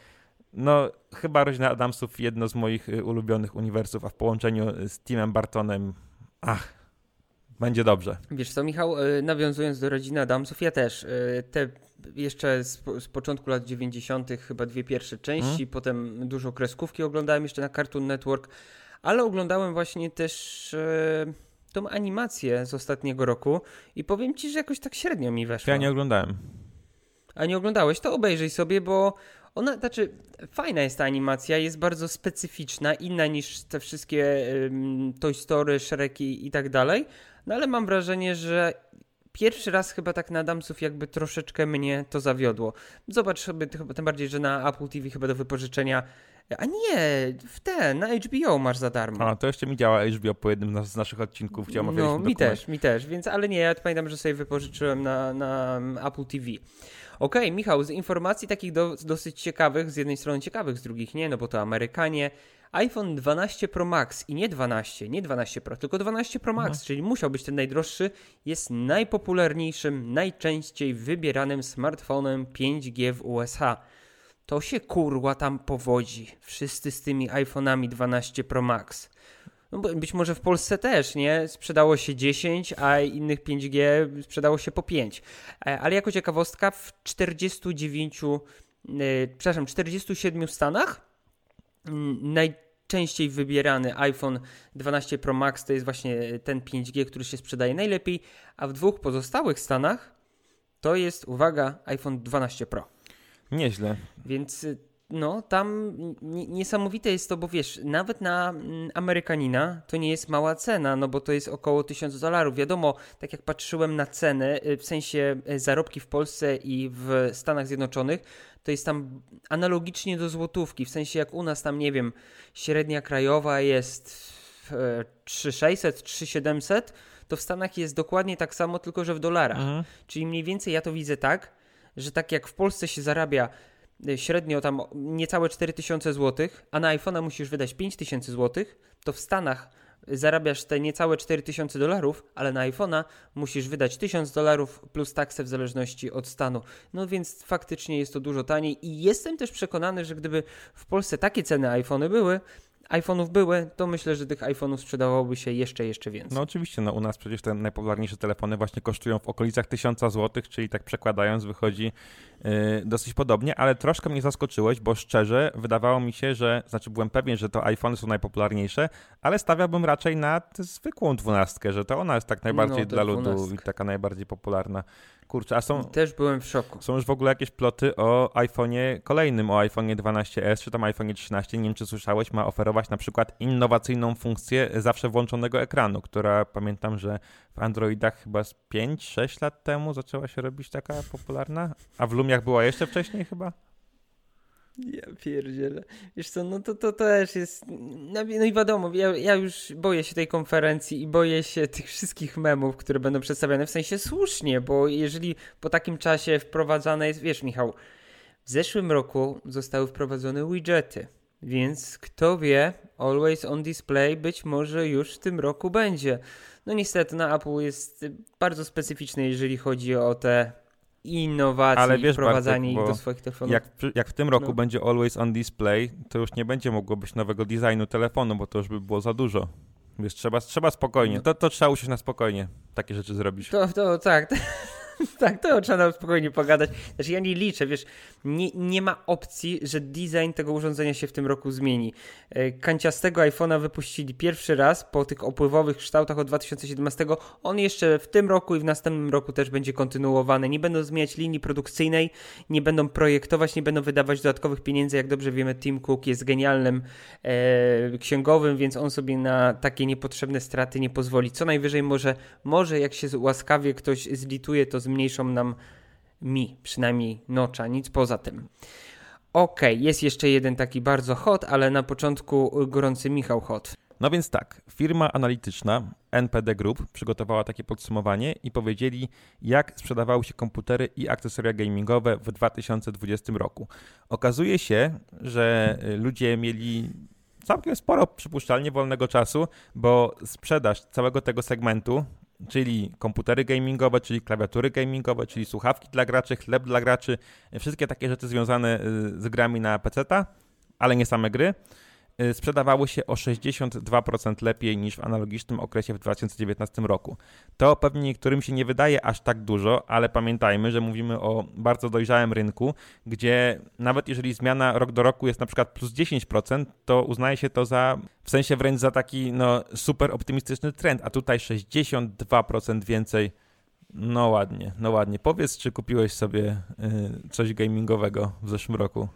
No, chyba Rodzina Adamsów jedno z moich y, ulubionych uniwersów, a w połączeniu z Timem Bartonem, ach, będzie dobrze. Wiesz co, Michał, y, nawiązując do Rodziny Adamsów, ja też y, te jeszcze z, z początku lat 90. chyba dwie pierwsze części, hmm? potem dużo kreskówki oglądałem jeszcze na Cartoon Network ale oglądałem właśnie też e, tą animację z ostatniego roku i powiem ci, że jakoś tak średnio mi weszło. Ja nie oglądałem. A nie oglądałeś? To obejrzyj sobie, bo ona, znaczy, fajna jest ta animacja, jest bardzo specyficzna, inna niż te wszystkie um, Toy Story, Shreki i tak dalej, no ale mam wrażenie, że pierwszy raz chyba tak na Adamsów jakby troszeczkę mnie to zawiodło. Zobacz sobie, tym bardziej, że na Apple TV chyba do wypożyczenia a nie, w ten, na HBO masz za darmo. A, to jeszcze mi działa HBO po jednym z naszych odcinków, gdzie omawialiśmy No, mi dokument. też, mi też, więc, ale nie, ja pamiętam, że sobie wypożyczyłem na, na Apple TV. Okej, okay, Michał, z informacji takich do, dosyć ciekawych, z jednej strony ciekawych, z drugich nie, no bo to Amerykanie, iPhone 12 Pro Max i nie 12, nie 12 Pro, tylko 12 Pro Max, no. czyli musiał być ten najdroższy, jest najpopularniejszym, najczęściej wybieranym smartfonem 5G w USA. To się kurła tam powodzi. Wszyscy z tymi iPhone'ami 12 Pro Max. No być może w Polsce też, nie? Sprzedało się 10, a innych 5G sprzedało się po 5. E, ale jako ciekawostka w 49, yy, e, przepraszam, 47 stanach mm, najczęściej wybierany iPhone 12 Pro Max to jest właśnie ten 5G, który się sprzedaje najlepiej, a w dwóch pozostałych stanach to jest, uwaga, iPhone 12 Pro. Nieźle. Więc no, tam niesamowite jest to, bo wiesz, nawet na mm, Amerykanina to nie jest mała cena, no bo to jest około 1000 dolarów. Wiadomo, tak jak patrzyłem na cenę, y, w sensie y, zarobki w Polsce i w Stanach Zjednoczonych, to jest tam analogicznie do złotówki, w sensie jak u nas tam, nie wiem, średnia krajowa jest 3600, 3700, to w Stanach jest dokładnie tak samo, tylko że w dolarach. Mhm. Czyli mniej więcej ja to widzę tak, że tak jak w Polsce się zarabia Y, średnio tam niecałe 4000 zł, a na iPhone'a musisz wydać 5000 zł, to w Stanach zarabiasz te niecałe 4000 dolarów, ale na iPhone'a musisz wydać 1000 dolarów plus taksę w zależności od stanu. No więc faktycznie jest to dużo taniej i jestem też przekonany, że gdyby w Polsce takie ceny iPhony były, iPhone'ów były, to myślę, że tych iPhone'ów sprzedawałoby się jeszcze, jeszcze więcej. No oczywiście, no u nas przecież te najpopularniejsze telefony właśnie kosztują w okolicach 1000 zł, czyli tak przekładając wychodzi yy, dosyć podobnie, ale troszkę mnie zaskoczyłeś, bo szczerze wydawało mi się, że, znaczy byłem pewien, że to iPhony są najpopularniejsze, ale stawiałbym raczej na zwykłą dwunastkę, że to ona jest tak najbardziej no, dla ludu i taka najbardziej popularna. Kurczę, a są. Też byłem w szoku. Są już w ogóle jakieś ploty o iPhone'ie kolejnym, o iPhone'ie 12S czy tam iPhone'ie 13. Nie wiem, czy słyszałeś, ma oferować na przykład innowacyjną funkcję zawsze włączonego ekranu, która pamiętam, że w Androidach chyba z 5-6 lat temu zaczęła się robić taka popularna, a w Lumiach była jeszcze wcześniej chyba. Ja pierdzielę. Wiesz co, no to, to też jest... No, no i wiadomo, ja, ja, już boję się tej konferencji i boję się (laughs) tych wszystkich memów, które będą przedstawiane, w sensie słusznie, bo jeżeli po takim czasie wprowadzane jest... Wiesz, Michał, w zeszłym roku zostały wprowadzone widgety, więc kto wie, Always on Display być może już w tym roku będzie. No niestety na Apple jest bardzo specyficzny, jeżeli chodzi o te innowacji Ale wiesz, wprowadzanie Bartek, ich do swoich telefonów. Jak, jak w tym roku no. będzie Always on Display, to już nie będzie mogło być nowego designu telefonu, bo to już by było za dużo. Wiesz, trzeba, trzeba spokojnie. No. To, to trzeba usiąść na spokojnie takie rzeczy zrobić. To, to tak. (laughs) (laughs) tak, to trzeba spokojnie pogadać. Znaczy ja nie liczę, wiesz, nie, nie ma opcji, że design tego urządzenia się w tym roku zmieni. E, kanciastego iPhone'a wypuścili pierwszy raz po tych opływowych kształtach od 2017. On jeszcze w tym roku i w następnym roku też będzie kontynuowany. Nie będą zmieniać linii produkcyjnej, nie będą projektować, nie będą wydawać dodatkowych pieniędzy. Jak dobrze wiemy, Tim Cook jest genialnym e, księgowym, więc on sobie na takie niepotrzebne straty nie pozwoli. Co najwyżej może, może jak się łaskawie ktoś zlituje, to zmniejszą nam mi, przynajmniej nocza, nic poza tym. Ok, jest jeszcze jeden taki bardzo hot, ale na początku gorący Michał hot. No więc tak, firma analityczna NPD Group przygotowała takie podsumowanie i powiedzieli, jak sprzedawały się komputery i akcesoria gamingowe w 2020 roku. Okazuje się, że ludzie mieli całkiem sporo przypuszczalnie wolnego czasu, bo sprzedaż całego tego segmentu czyli komputery gamingowe, czyli klawiatury gamingowe, czyli słuchawki dla graczy, chleb dla graczy, wszystkie takie rzeczy związane y, z grami na PC, ale nie same gry. Y, sprzedawały się o 62% lepiej niż w analogicznym okresie w 2019 roku. To pewnie niektórym się nie wydaje aż tak dużo, ale pamiętajmy, że mówimy o bardzo dojrzałym rynku, gdzie nawet jeżeli zmiana rok do roku jest na przykład plus 10%, to uznaje się to za, w sensie wręcz za taki no, super optymistyczny trend, a tutaj 62% więcej. No ładnie, no ładnie. Powiedz, czy kupiłeś sobie y, coś gamingowego w zeszłym roku?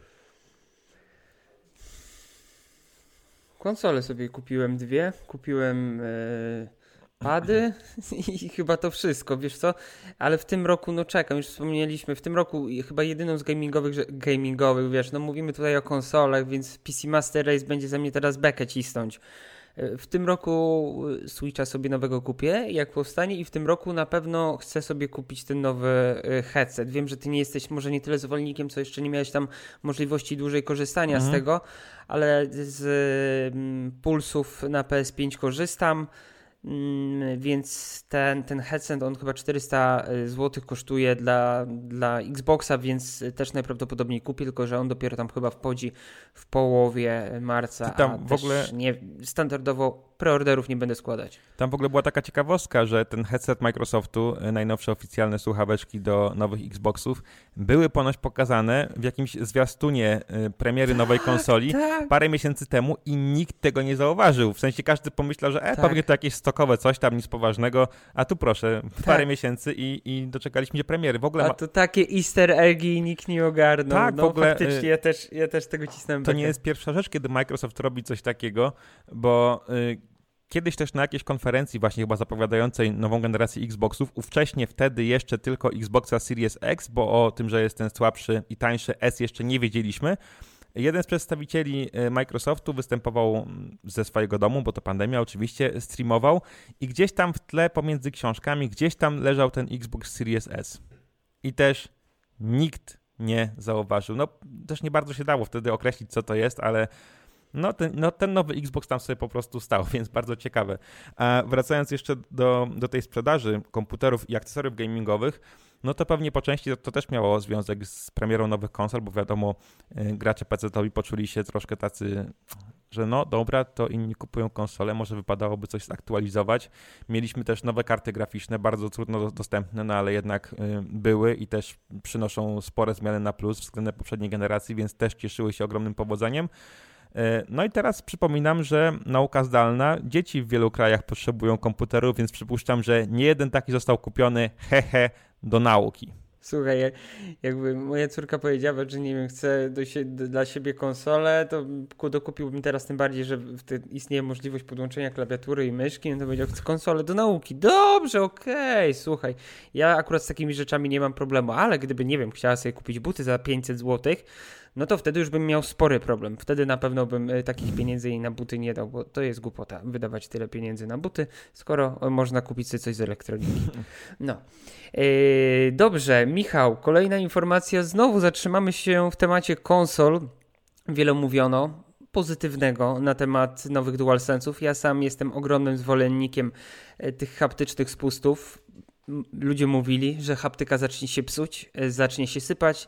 Konsole sobie kupiłem dwie. Kupiłem e, pady (laughs) i chyba to wszystko, wiesz co? Ale w tym roku, no czekam, już wspomnieliśmy, w tym roku chyba jedyną z gamingowych, gamingowych, wiesz, no mówimy tutaj o konsolach, więc PC Master Race będzie ze mnie teraz bekę cisnąć. W tym roku Switcha sobie nowego kupię, jak powstanie, i w tym roku na pewno chcę sobie kupić ten nowy headset. Wiem, że ty nie jesteś może nie tyle zwolennikiem, co jeszcze nie miałeś tam możliwości dłużej korzystania mhm. z tego, ale z mm, pulsów na PS5 korzystam. Mm, więc ten, ten headset on chyba 400 y, zł kosztuje dla, dla Xboxa, więc też najprawdopodobniej kupię, tylko że on dopiero tam chyba wchodzi w połowie marca. Ty tam w ogóle nie, standardowo preorderów nie będę składać. Tam w ogóle była taka ciekawostka, że ten headset Microsoftu, e, najnowsze oficjalne słuchaweczki do nowych Xboxów, były ponoć pokazane w jakimś zwiastunie premiery tak, nowej konsoli tak. parę miesięcy temu i nikt tego nie zauważył. W sensie każdy pomyślał, że e, tak. pewnie to jakieś stokowe coś tam, nic poważnego, a tu proszę, parę tak. miesięcy i, i doczekaliśmy się premiery. W ogóle a to takie easter eggi nikt nie ogarnął. Tak, no, w ogóle. Faktycznie, ja też, ja też tego cisnąłem. To nie jest pierwsza rzecz, kiedy Microsoft robi coś takiego, bo y, Kiedyś też na jakiejś konferencji właśnie chyba zapowiadającej nową generację Xboxów, ówcześnie wtedy jeszcze tylko Xboxa Series X, bo o tym, że jest ten słabszy i tańszy S jeszcze nie wiedzieliśmy. Jeden z przedstawicieli e, Microsoftu występował mm, ze swojego domu, bo to pandemia oczywiście, streamował i gdzieś tam w tle pomiędzy książkami, gdzieś tam leżał ten Xbox Series S. I też nikt nie zauważył. No też nie bardzo się dało wtedy określić, co to jest, ale no ten, no ten nowy Xbox tam sobie po prostu stał, (laughs) więc bardzo ciekawe. A wracając jeszcze do, do tej sprzedaży komputerów i akcesoriów gamingowych, no to pewnie po części to, to, też miało związek z premierą nowych konsol, bo wiadomo, y, gracze PC-towi poczuli się troszkę tacy, że no dobra, to inni kupują konsole, może wypadałoby coś zaktualizować. Mieliśmy też nowe karty graficzne, bardzo trudno dostępne, no ale jednak y, były i też przynoszą spore zmiany na plus względem poprzedniej generacji, więc też cieszyły się ogromnym powodzeniem. E, no i teraz przypominam, że nauka zdalna, dzieci w wielu krajach potrzebują komputerów, więc przypuszczam, że nie jeden taki został kupiony hehe do nauki. Słuchaj, jakby moja córka powiedziała, że nie wiem, chce do sie dla siebie konsolę, to dokupiłbym teraz tym bardziej, że istnieje możliwość podłączenia klawiatury i myszki, no to powiedział, chcę konsolę do nauki. Dobrze, okej, okay, słuchaj. Ja akurat z takimi rzeczami nie mam problemu, ale gdyby, nie wiem, chciała sobie kupić buty za 500 złotych, no to wtedy już bym miał spory problem. Wtedy na pewno bym e, takich pieniędzy jej na buty nie dał, bo to jest głupota wydawać tyle pieniędzy na buty, skoro e, można kupić sobie coś z elektroniki. (laughs) No. Yy, dobrze, Michał, kolejna informacja. Znowu zatrzymamy się w temacie konsol. Wiele mówiono pozytywnego na temat nowych DualSense'ów. Ja sam jestem ogromnym zwolennikiem tych haptycznych spustów. Ludzie mówili, że haptyka zacznie się psuć, zacznie się sypać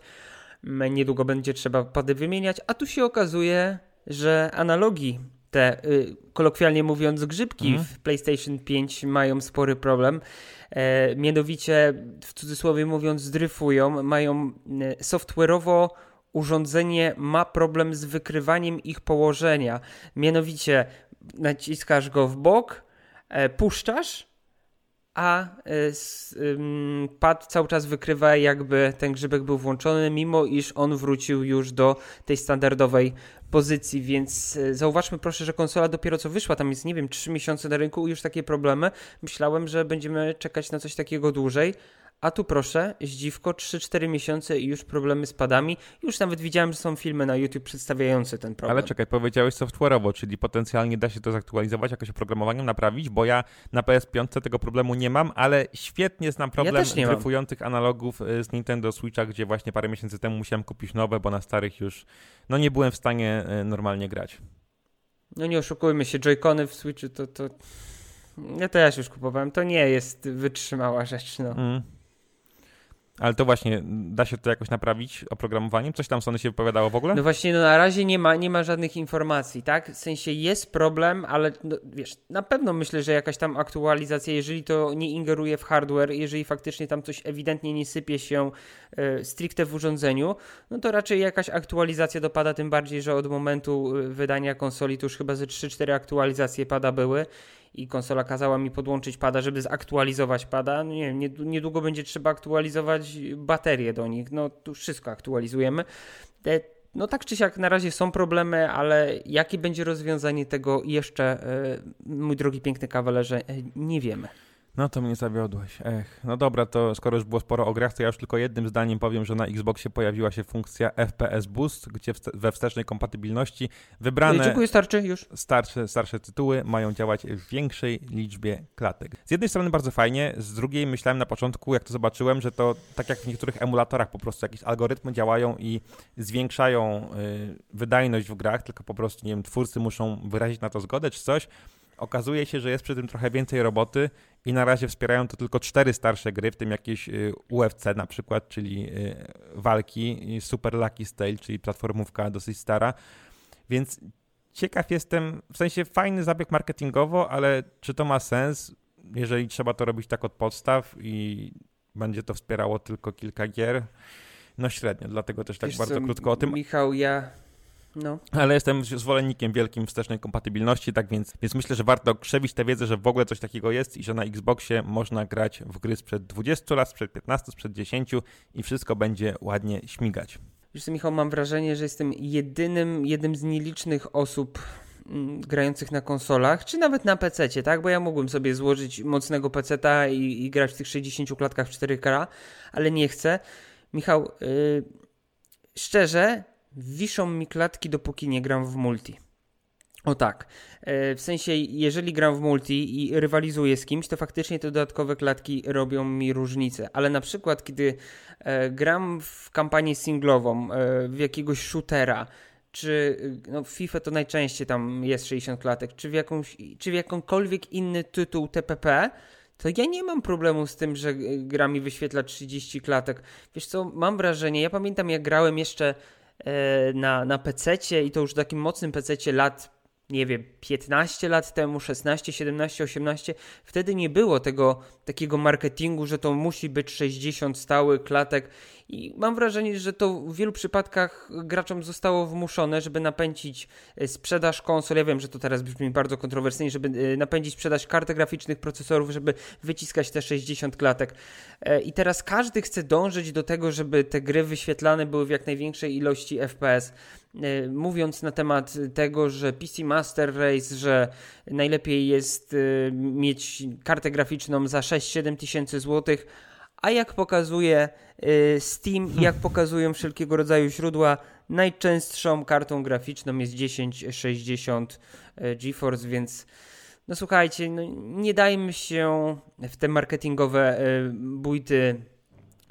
niedługo będzie trzeba pady wymieniać, a tu się okazuje, że analogi te, y, kolokwialnie mówiąc, grzybki mhm. w PlayStation 5 mają spory problem. E, mianowicie, w cudzysłowie mówiąc, zdryfują, mają e, software'owo urządzenie ma problem z wykrywaniem ich położenia. Mianowicie, naciskasz go w bok, e, puszczasz, a y, pad cały czas wykrywa jakby ten grzybek był włączony, mimo iż on wrócił już do tej standardowej pozycji, więc y, zauważmy proszę, że konsola dopiero co wyszła, tam jest nie wiem 3 miesiące na rynku i już takie problemy. Myślałem, że będziemy czekać na coś takiego dłużej, a tu proszę, zdziwko, 3-4 miesiące i już problemy z padami. Już nawet widziałem, że są filmy na YouTube przedstawiające ten problem. Ale czekaj, powiedziałeś software'owo, czyli potencjalnie da się to zaktualizować jakoś oprogramowaniem, naprawić, bo ja na PS5 tego problemu nie mam, ale świetnie znam problem ja dryfujących analogów y, z Nintendo Switcha, gdzie właśnie parę miesięcy temu musiałem kupić nowe, bo na starych już no nie byłem w stanie y, normalnie grać. No nie oszukujmy się, Joy-Cony w Switchu to, to... Ja też już kupowałem. To nie jest wytrzymała rzecz, no. Mm. Ale to właśnie, da się to jakoś naprawić oprogramowaniem? Coś tam Sony się wypowiadało w ogóle? No właśnie, no na razie nie ma, nie ma żadnych informacji, tak? W sensie jest problem, ale no, wiesz, na pewno myślę, że jakaś tam aktualizacja, jeżeli to nie ingeruje w hardware, jeżeli faktycznie tam coś ewidentnie nie sypie się e, stricte w urządzeniu, no to raczej jakaś aktualizacja dopada, tym bardziej, że od momentu e, wydania konsoli to już chyba ze 3-4 aktualizacje pada były i konsola kazała mi podłączyć pada, żeby zaktualizować pada. No nie, niedługo będzie trzeba aktualizować baterię do nich. No tu wszystko aktualizujemy. No tak czy siak na razie są problemy, ale jakie będzie rozwiązanie tego jeszcze, e, mój drogi piękny kawalerze, e, nie wiemy. No to mnie zawiodłeś. Ech. No dobra, to skoro już było sporo o grach, to ja już tylko jednym zdaniem powiem, że na Xboxie pojawiła się funkcja FPS Boost, gdzie we wstecznej kompatybilności wybrane Dziękuję, starczy już. Starsze, starsze tytuły mają działać w większej liczbie klatek. Z jednej strony bardzo fajnie, z drugiej myślałem na początku, jak to zobaczyłem, że to tak jak w niektórych emulatorach po prostu jakieś algorytmy działają i zwiększają y, wydajność w grach, tylko po prostu, nie wiem, twórcy muszą wyrazić na to zgodę czy coś. Okazuje się, że jest przy tym trochę więcej roboty i na razie wspierają to tylko cztery starsze gry, w tym jakieś y, UFC na przykład, czyli y, walki, Super Lucky Style, czyli platformówka dosyć stara. Więc ciekaw jestem, w sensie fajny zabieg marketingowo, ale czy to ma sens, jeżeli trzeba to robić tak od podstaw i będzie to wspierało tylko kilka gier? No średnio, dlatego też tak Wiesz bardzo co, krótko o tym. Michał, ja no. Ale jestem zwolennikiem wielkim wstecznej kompatybilności, tak więc, więc myślę, że warto krzewić tę wiedzę, że w ogóle coś takiego jest i że na Xboxie można grać w gry sprzed 20 lat, sprzed 15, sprzed 10 i wszystko będzie ładnie śmigać. Wiesz Michał, mam wrażenie, że jestem jedynym, jednym z nielicznych osób mm, grających na konsolach, czy nawet na PC, tak? Bo ja mógłbym sobie złożyć mocnego PC-a i, i, grać w tych 60 klatkach w 4K, ale nie chcę. Michał, yy, szczerze, wiszą mi klatki, dopóki nie gram w multi. O tak. E, w sensie, jeżeli gram w multi i rywalizuję z kimś, to faktycznie te dodatkowe klatki robią mi różnicę. Ale na przykład, kiedy e, gram w kampanię singlową, e, w jakiegoś shootera, czy no w FIFA to najczęściej tam jest 60 klatek, czy w, jakąś, czy w jakąkolwiek inny tytuł TPP, to ja nie mam problemu z tym, że gra mi wyświetla 30 klatek. Wiesz co, mam wrażenie, ja pamiętam jak grałem jeszcze na, na PC-cie i to już takim mocnym PC-cie lat nie wiem, 15 lat temu, 16, 17, 18, wtedy nie było tego takiego marketingu, że to musi być 60 stałych klatek i mam wrażenie, że to w wielu przypadkach graczom zostało wmuszone, żeby napędzić e, sprzedaż konsol. Ja wiem, że to teraz brzmi bardzo kontrowersyjnie, żeby e, napędzić sprzedaż kartek graficznych, procesorów, żeby wyciskać te 60 klatek. E, I teraz każdy chce dążyć do tego, żeby te gry wyświetlane były w jak największej ilości FPS. Mówiąc na temat tego, że PC Master Race, że najlepiej jest mieć kartę graficzną za 6-7 tysięcy złotych, a jak pokazuje y, Steam i jak pokazują wszelkiego rodzaju źródła, najczęstszą kartą graficzną jest 1060 y, GeForce, więc no słuchajcie, no nie dajmy się w te marketingowe bójty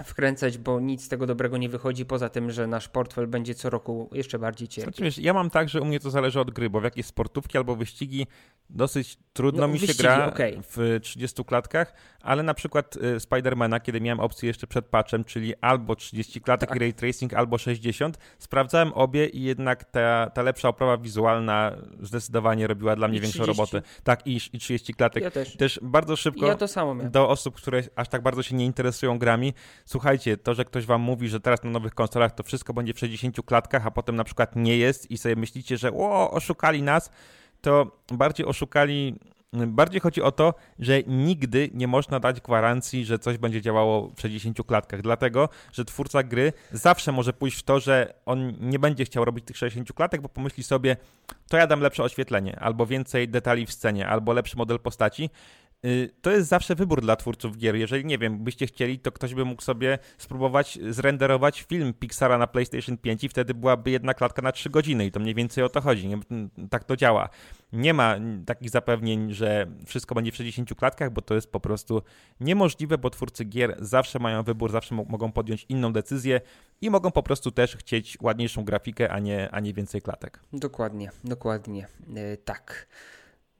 wkręcać, bo nic z tego dobrego nie wychodzi, poza tym, że nasz portfel będzie co roku jeszcze bardziej cierpieć. Znaczy, ja mam tak, że u mnie to zależy od gry, bo w jakieś sportówki albo wyścigi dosyć trudno no, mi się wyścigi, gra okay. w 30 klatkach, ale na przykład y, Spidermana, kiedy miałem opcję jeszcze przed patchem, czyli albo 30 klatek tak. i ray tracing, albo 60, sprawdzałem obie i jednak ta, ta lepsza oprawa wizualna zdecydowanie robiła dla mnie większą 30. robotę. Tak, i, i 30 klatek. Ja też. Też bardzo szybko ja do osób, które aż tak bardzo się nie interesują grami, słuchajcie, to, że ktoś wam mówi, że teraz na nowych konsolach to wszystko będzie w 60 klatkach, a potem na przykład nie jest i sobie myślicie, że o, oszukali nas, to bardziej oszukali Bardziej chodzi o to, że nigdy nie można dać gwarancji, że coś będzie działało w 60 klatkach, dlatego że twórca gry zawsze może pójść w to, że on nie będzie chciał robić tych 60 klatek, bo pomyśli sobie, to ja dam lepsze oświetlenie, albo więcej detali w scenie, albo lepszy model postaci to jest zawsze wybór dla twórców gier. Jeżeli, nie wiem, byście chcieli, to ktoś by mógł sobie spróbować zrenderować film Pixara na PlayStation 5 i wtedy byłaby jedna klatka na 3 godziny i to mniej więcej o to chodzi. Nie? Tak to działa. Nie ma takich zapewnień, że wszystko będzie w 60 klatkach, bo to jest po prostu niemożliwe, bo twórcy gier zawsze mają wybór, zawsze mogą podjąć inną decyzję i mogą po prostu też chcieć ładniejszą grafikę, a nie, a nie więcej klatek. Dokładnie, dokładnie. Yy, tak.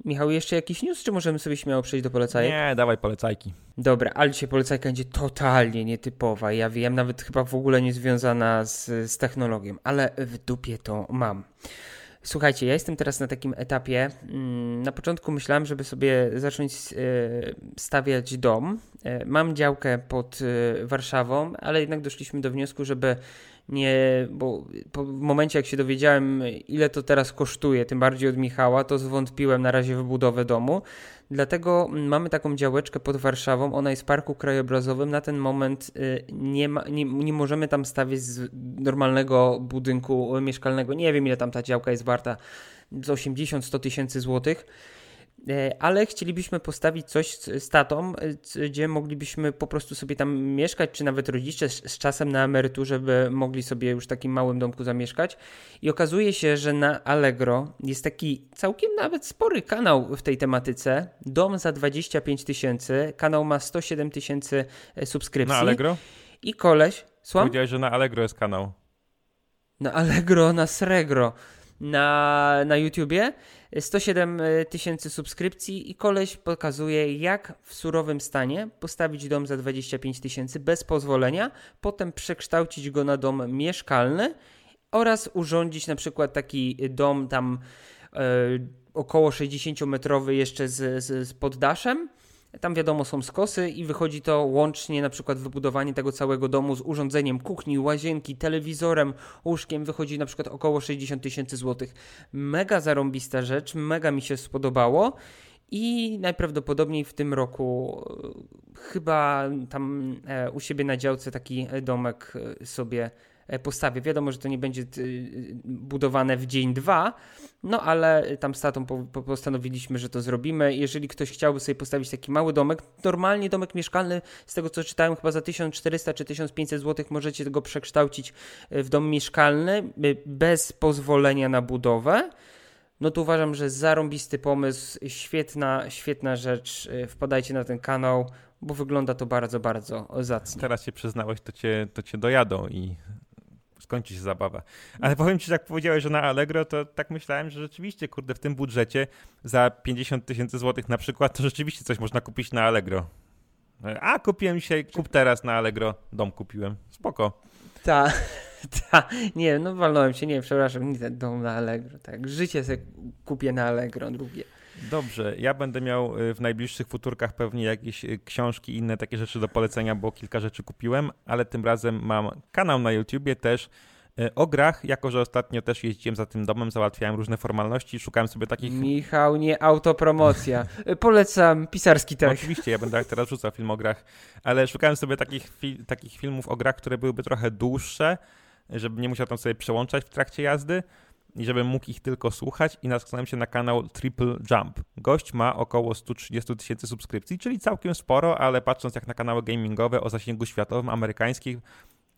Michał, jeszcze jakiś news, czy możemy sobie śmiało przejść do polecajek? Nie, dawaj polecajki. Dobra, ale dzisiaj polecajka będzie totalnie nietypowa. Ja wiem, nawet chyba w ogóle nie związana z, z technologią, ale w dupie to mam. Słuchajcie, ja jestem teraz na takim etapie. Mm, na początku myślałem, żeby sobie zacząć e, stawiać dom. E, mam działkę pod e, Warszawą, ale jednak doszliśmy do wniosku, żeby nie, bo po, w momencie jak się dowiedziałem, ile to teraz kosztuje, tym bardziej od Michała, to zwątpiłem na razie w budowę domu. Dlatego mamy taką działeczkę pod Warszawą, ona jest w parku krajobrazowym. Na ten moment y, nie, ma, nie, nie możemy tam stawiać normalnego budynku mieszkalnego. Nie wiem, ile tam ta działka jest warta, z 80-100 tysięcy złotych. E, ale chcielibyśmy postawić coś z, tatą, e, gdzie moglibyśmy po prostu sobie tam mieszkać, czy nawet rodzice z, z czasem na emeryturze by mogli sobie już w takim małym domku zamieszkać. I okazuje się, że na Allegro jest taki całkiem nawet spory kanał w tej tematyce. Dom za 25 tysięcy. Kanał ma 107 tysięcy e, subskrypcji. Na Allegro? I koleś. Słucham? Powiedziałeś, że na Allegro jest kanał. Na Allegro, na Sregro. Na, na YouTubie 107 e, tysięcy subskrypcji i koleś pokazuje, jak w surowym stanie postawić dom za 25 tysięcy bez pozwolenia, potem przekształcić go na dom mieszkalny oraz urządzić na przykład taki dom tam e, około 60-metrowy jeszcze z, z, z poddaszem tam wiadomo są skosy i wychodzi to łącznie na przykład wybudowanie tego całego domu z urządzeniem kuchni, łazienki, telewizorem, łóżkiem wychodzi na przykład około 60 tysięcy złotych. Mega zarąbista rzecz, mega mi się spodobało. I najprawdopodobniej w tym roku e, chyba tam e, u siebie na działce taki domek e, sobie E, postawie. Wiadomo, że to nie będzie budowane w dzień, dwa, no ale tam z postanowiliśmy, że to zrobimy. Jeżeli ktoś chciałby sobie postawić taki mały domek, normalnie domek mieszkalny, z tego co czytałem, chyba za 1400 czy 1500 zł możecie go przekształcić e, w dom mieszkalny e, bez pozwolenia na budowę no to uważam, że zarąbisty pomysł, świetna, świetna rzecz. Wpadajcie na ten kanał, bo wygląda to bardzo, bardzo zacnie. Teraz się przyznałeś, to cię, to cię dojadą i skończy się zabawa. Ale powiem ci, jak powiedziałeś, że na Allegro, to tak myślałem, że rzeczywiście, kurde, w tym budżecie za 50 tysięcy złotych na przykład, to rzeczywiście coś można kupić na Allegro. A, kupiłem dzisiaj, kup teraz na Allegro, dom kupiłem. Spoko. Ta, (laughs) ta, nie, no walnąłem się, nie, przepraszam, nie ten dom na Allegro, tak, życie sobie kupię na Allegro drugie. Dobrze, ja będę miał y, w najbliższych futurkach pewnie jakieś y, książki, inne takie rzeczy do polecenia, bo kilka rzeczy kupiłem, ale tym razem mam kanał na YouTubie też y, o grach, jako że ostatnio też jeździłem za tym domem, załatwiałem różne formalności, szukałem sobie takich... Michał, nie autopromocja. Polecam pisarski tekst. No, oczywiście, ja będę teraz rzucał film o grach, ale szukałem sobie takich, fi takich filmów o grach, które byłyby trochę dłuższe, żeby nie musiał tam sobie przełączać w trakcie jazdy i żebym mógł ich tylko słuchać i natknąłem się na kanał Triple Jump. Gość ma około 130 tysięcy subskrypcji, czyli całkiem sporo, ale patrząc jak na kanały gamingowe o zasięgu światowym, amerykańskich,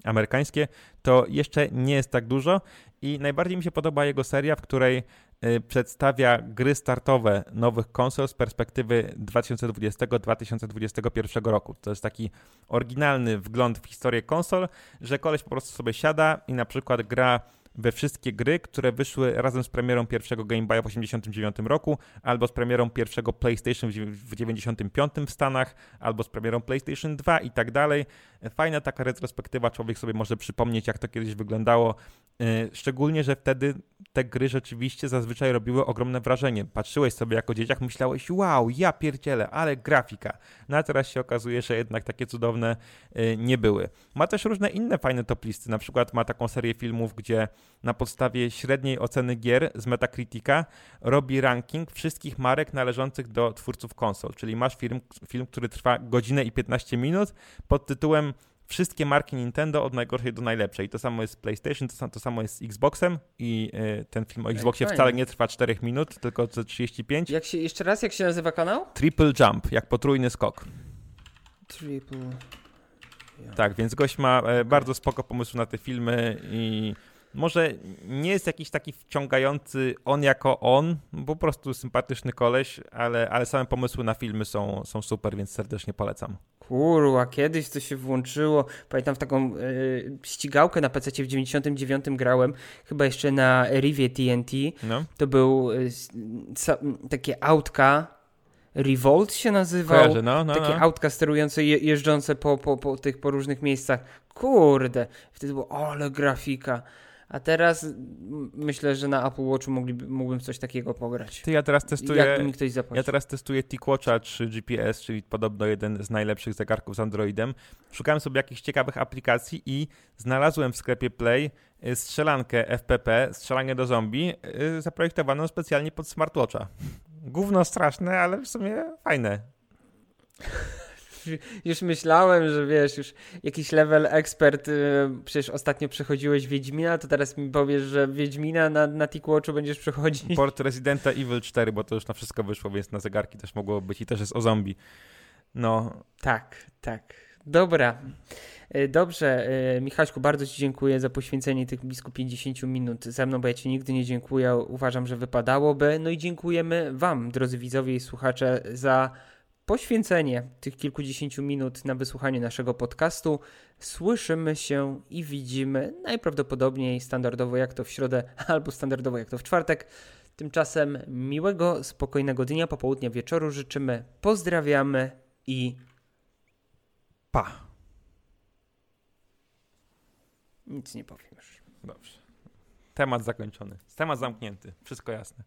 amerykańskie, to jeszcze nie jest tak dużo i najbardziej mi się podoba jego seria, w której y, przedstawia gry startowe nowych konsol z perspektywy 2020-2021 roku. To jest taki oryginalny wgląd w historię konsol, że koleś po prostu sobie siada i na przykład gra we wszystkie gry, które wyszły razem z premierą pierwszego Game Boya w 1989 roku, albo z premierą pierwszego PlayStation w 1995 w Stanach, albo z premierą PlayStation 2 i tak dalej. Fajna taka retrospektywa, człowiek sobie może przypomnieć, jak to kiedyś wyglądało. Y, szczególnie, że wtedy te gry rzeczywiście zazwyczaj robiły ogromne wrażenie. Patrzyłeś sobie jako dzieciak, myślałeś, wow, ja pierdzielę, ale grafika. No a teraz się okazuje, że jednak takie cudowne y, nie były. Ma też różne inne fajne top listy, na przykład ma taką serię filmów, gdzie na podstawie średniej oceny gier z Metacritica robi ranking wszystkich marek należących do twórców konsol. Czyli masz film, film który trwa godzinę i 15 minut pod tytułem wszystkie marki Nintendo od najgorszej do najlepszej. To samo jest z PlayStation, to, to samo jest z Xboxem i y, ten film o Xboxie wcale nie trwa 4 minut, tylko 35. Jak się, jeszcze raz, jak się nazywa kanał? Triple Jump, jak potrójny skok. Triple... Tak, więc gość ma e, bardzo spoko pomysł na te filmy i może nie jest jakiś taki wciągający on jako on, po prostu sympatyczny koleś, ale, ale same pomysły na filmy są, są super, więc serdecznie polecam. Kurwa, kiedyś to się włączyło. Pamiętam w taką y, ścigałkę na PC w 99 grałem, chyba jeszcze na Rivie TNT. No. To był y, takie autka. Revolt się nazywał. Kojarzę, no, no, takie no. autka sterujące, je, jeżdżące po, po, po tych po różnych miejscach. Kurde, wtedy było, ale grafika. A teraz myślę, że na Apple Watchu mogliby, mógłbym coś takiego pograć. Ty, ja teraz testuję. mi ktoś Ja teraz testuję TicWatcha 3 GPS, czyli podobno jeden z najlepszych zegarków z Androidem. Szukałem sobie jakichś ciekawych aplikacji i znalazłem w sklepie Play y, strzelankę FPP, strzelanie do zombie, y, zaprojektowaną specjalnie pod smartwatcha. Gówno straszne, ale w sumie fajne. (laughs) już myślałem, że wiesz, już jakiś level ekspert, yy, przecież ostatnio przechodziłeś Wiedźmina, to teraz mi powiesz, że Wiedźmina na, na Watchu będziesz przechodzić. Port Residenta Evil 4, bo to już na wszystko wyszło, więc na zegarki też mogło być i też jest o zombie. No. Tak, tak. Dobra. E, dobrze, e, Michaśku, bardzo Ci dziękuję za poświęcenie tych blisko 50 minut ze mną, bo ja Ci nigdy nie dziękuję, uważam, że wypadałoby. No i dziękujemy Wam, drodzy widzowie i słuchacze, za poświęcenie tych kilkudziesięciu minut na wysłuchanie naszego podcastu. Słyszymy się i widzimy najprawdopodobniej standardowo jak to w środę, (laughs) albo standardowo jak to w czwartek. Tymczasem miłego, spokojnego dnia, popołudnia, wieczoru życzymy. Pozdrawiamy i pa. Nic nie powiem już. Dobrze. Temat zakończony. Temat zamknięty. Wszystko jasne.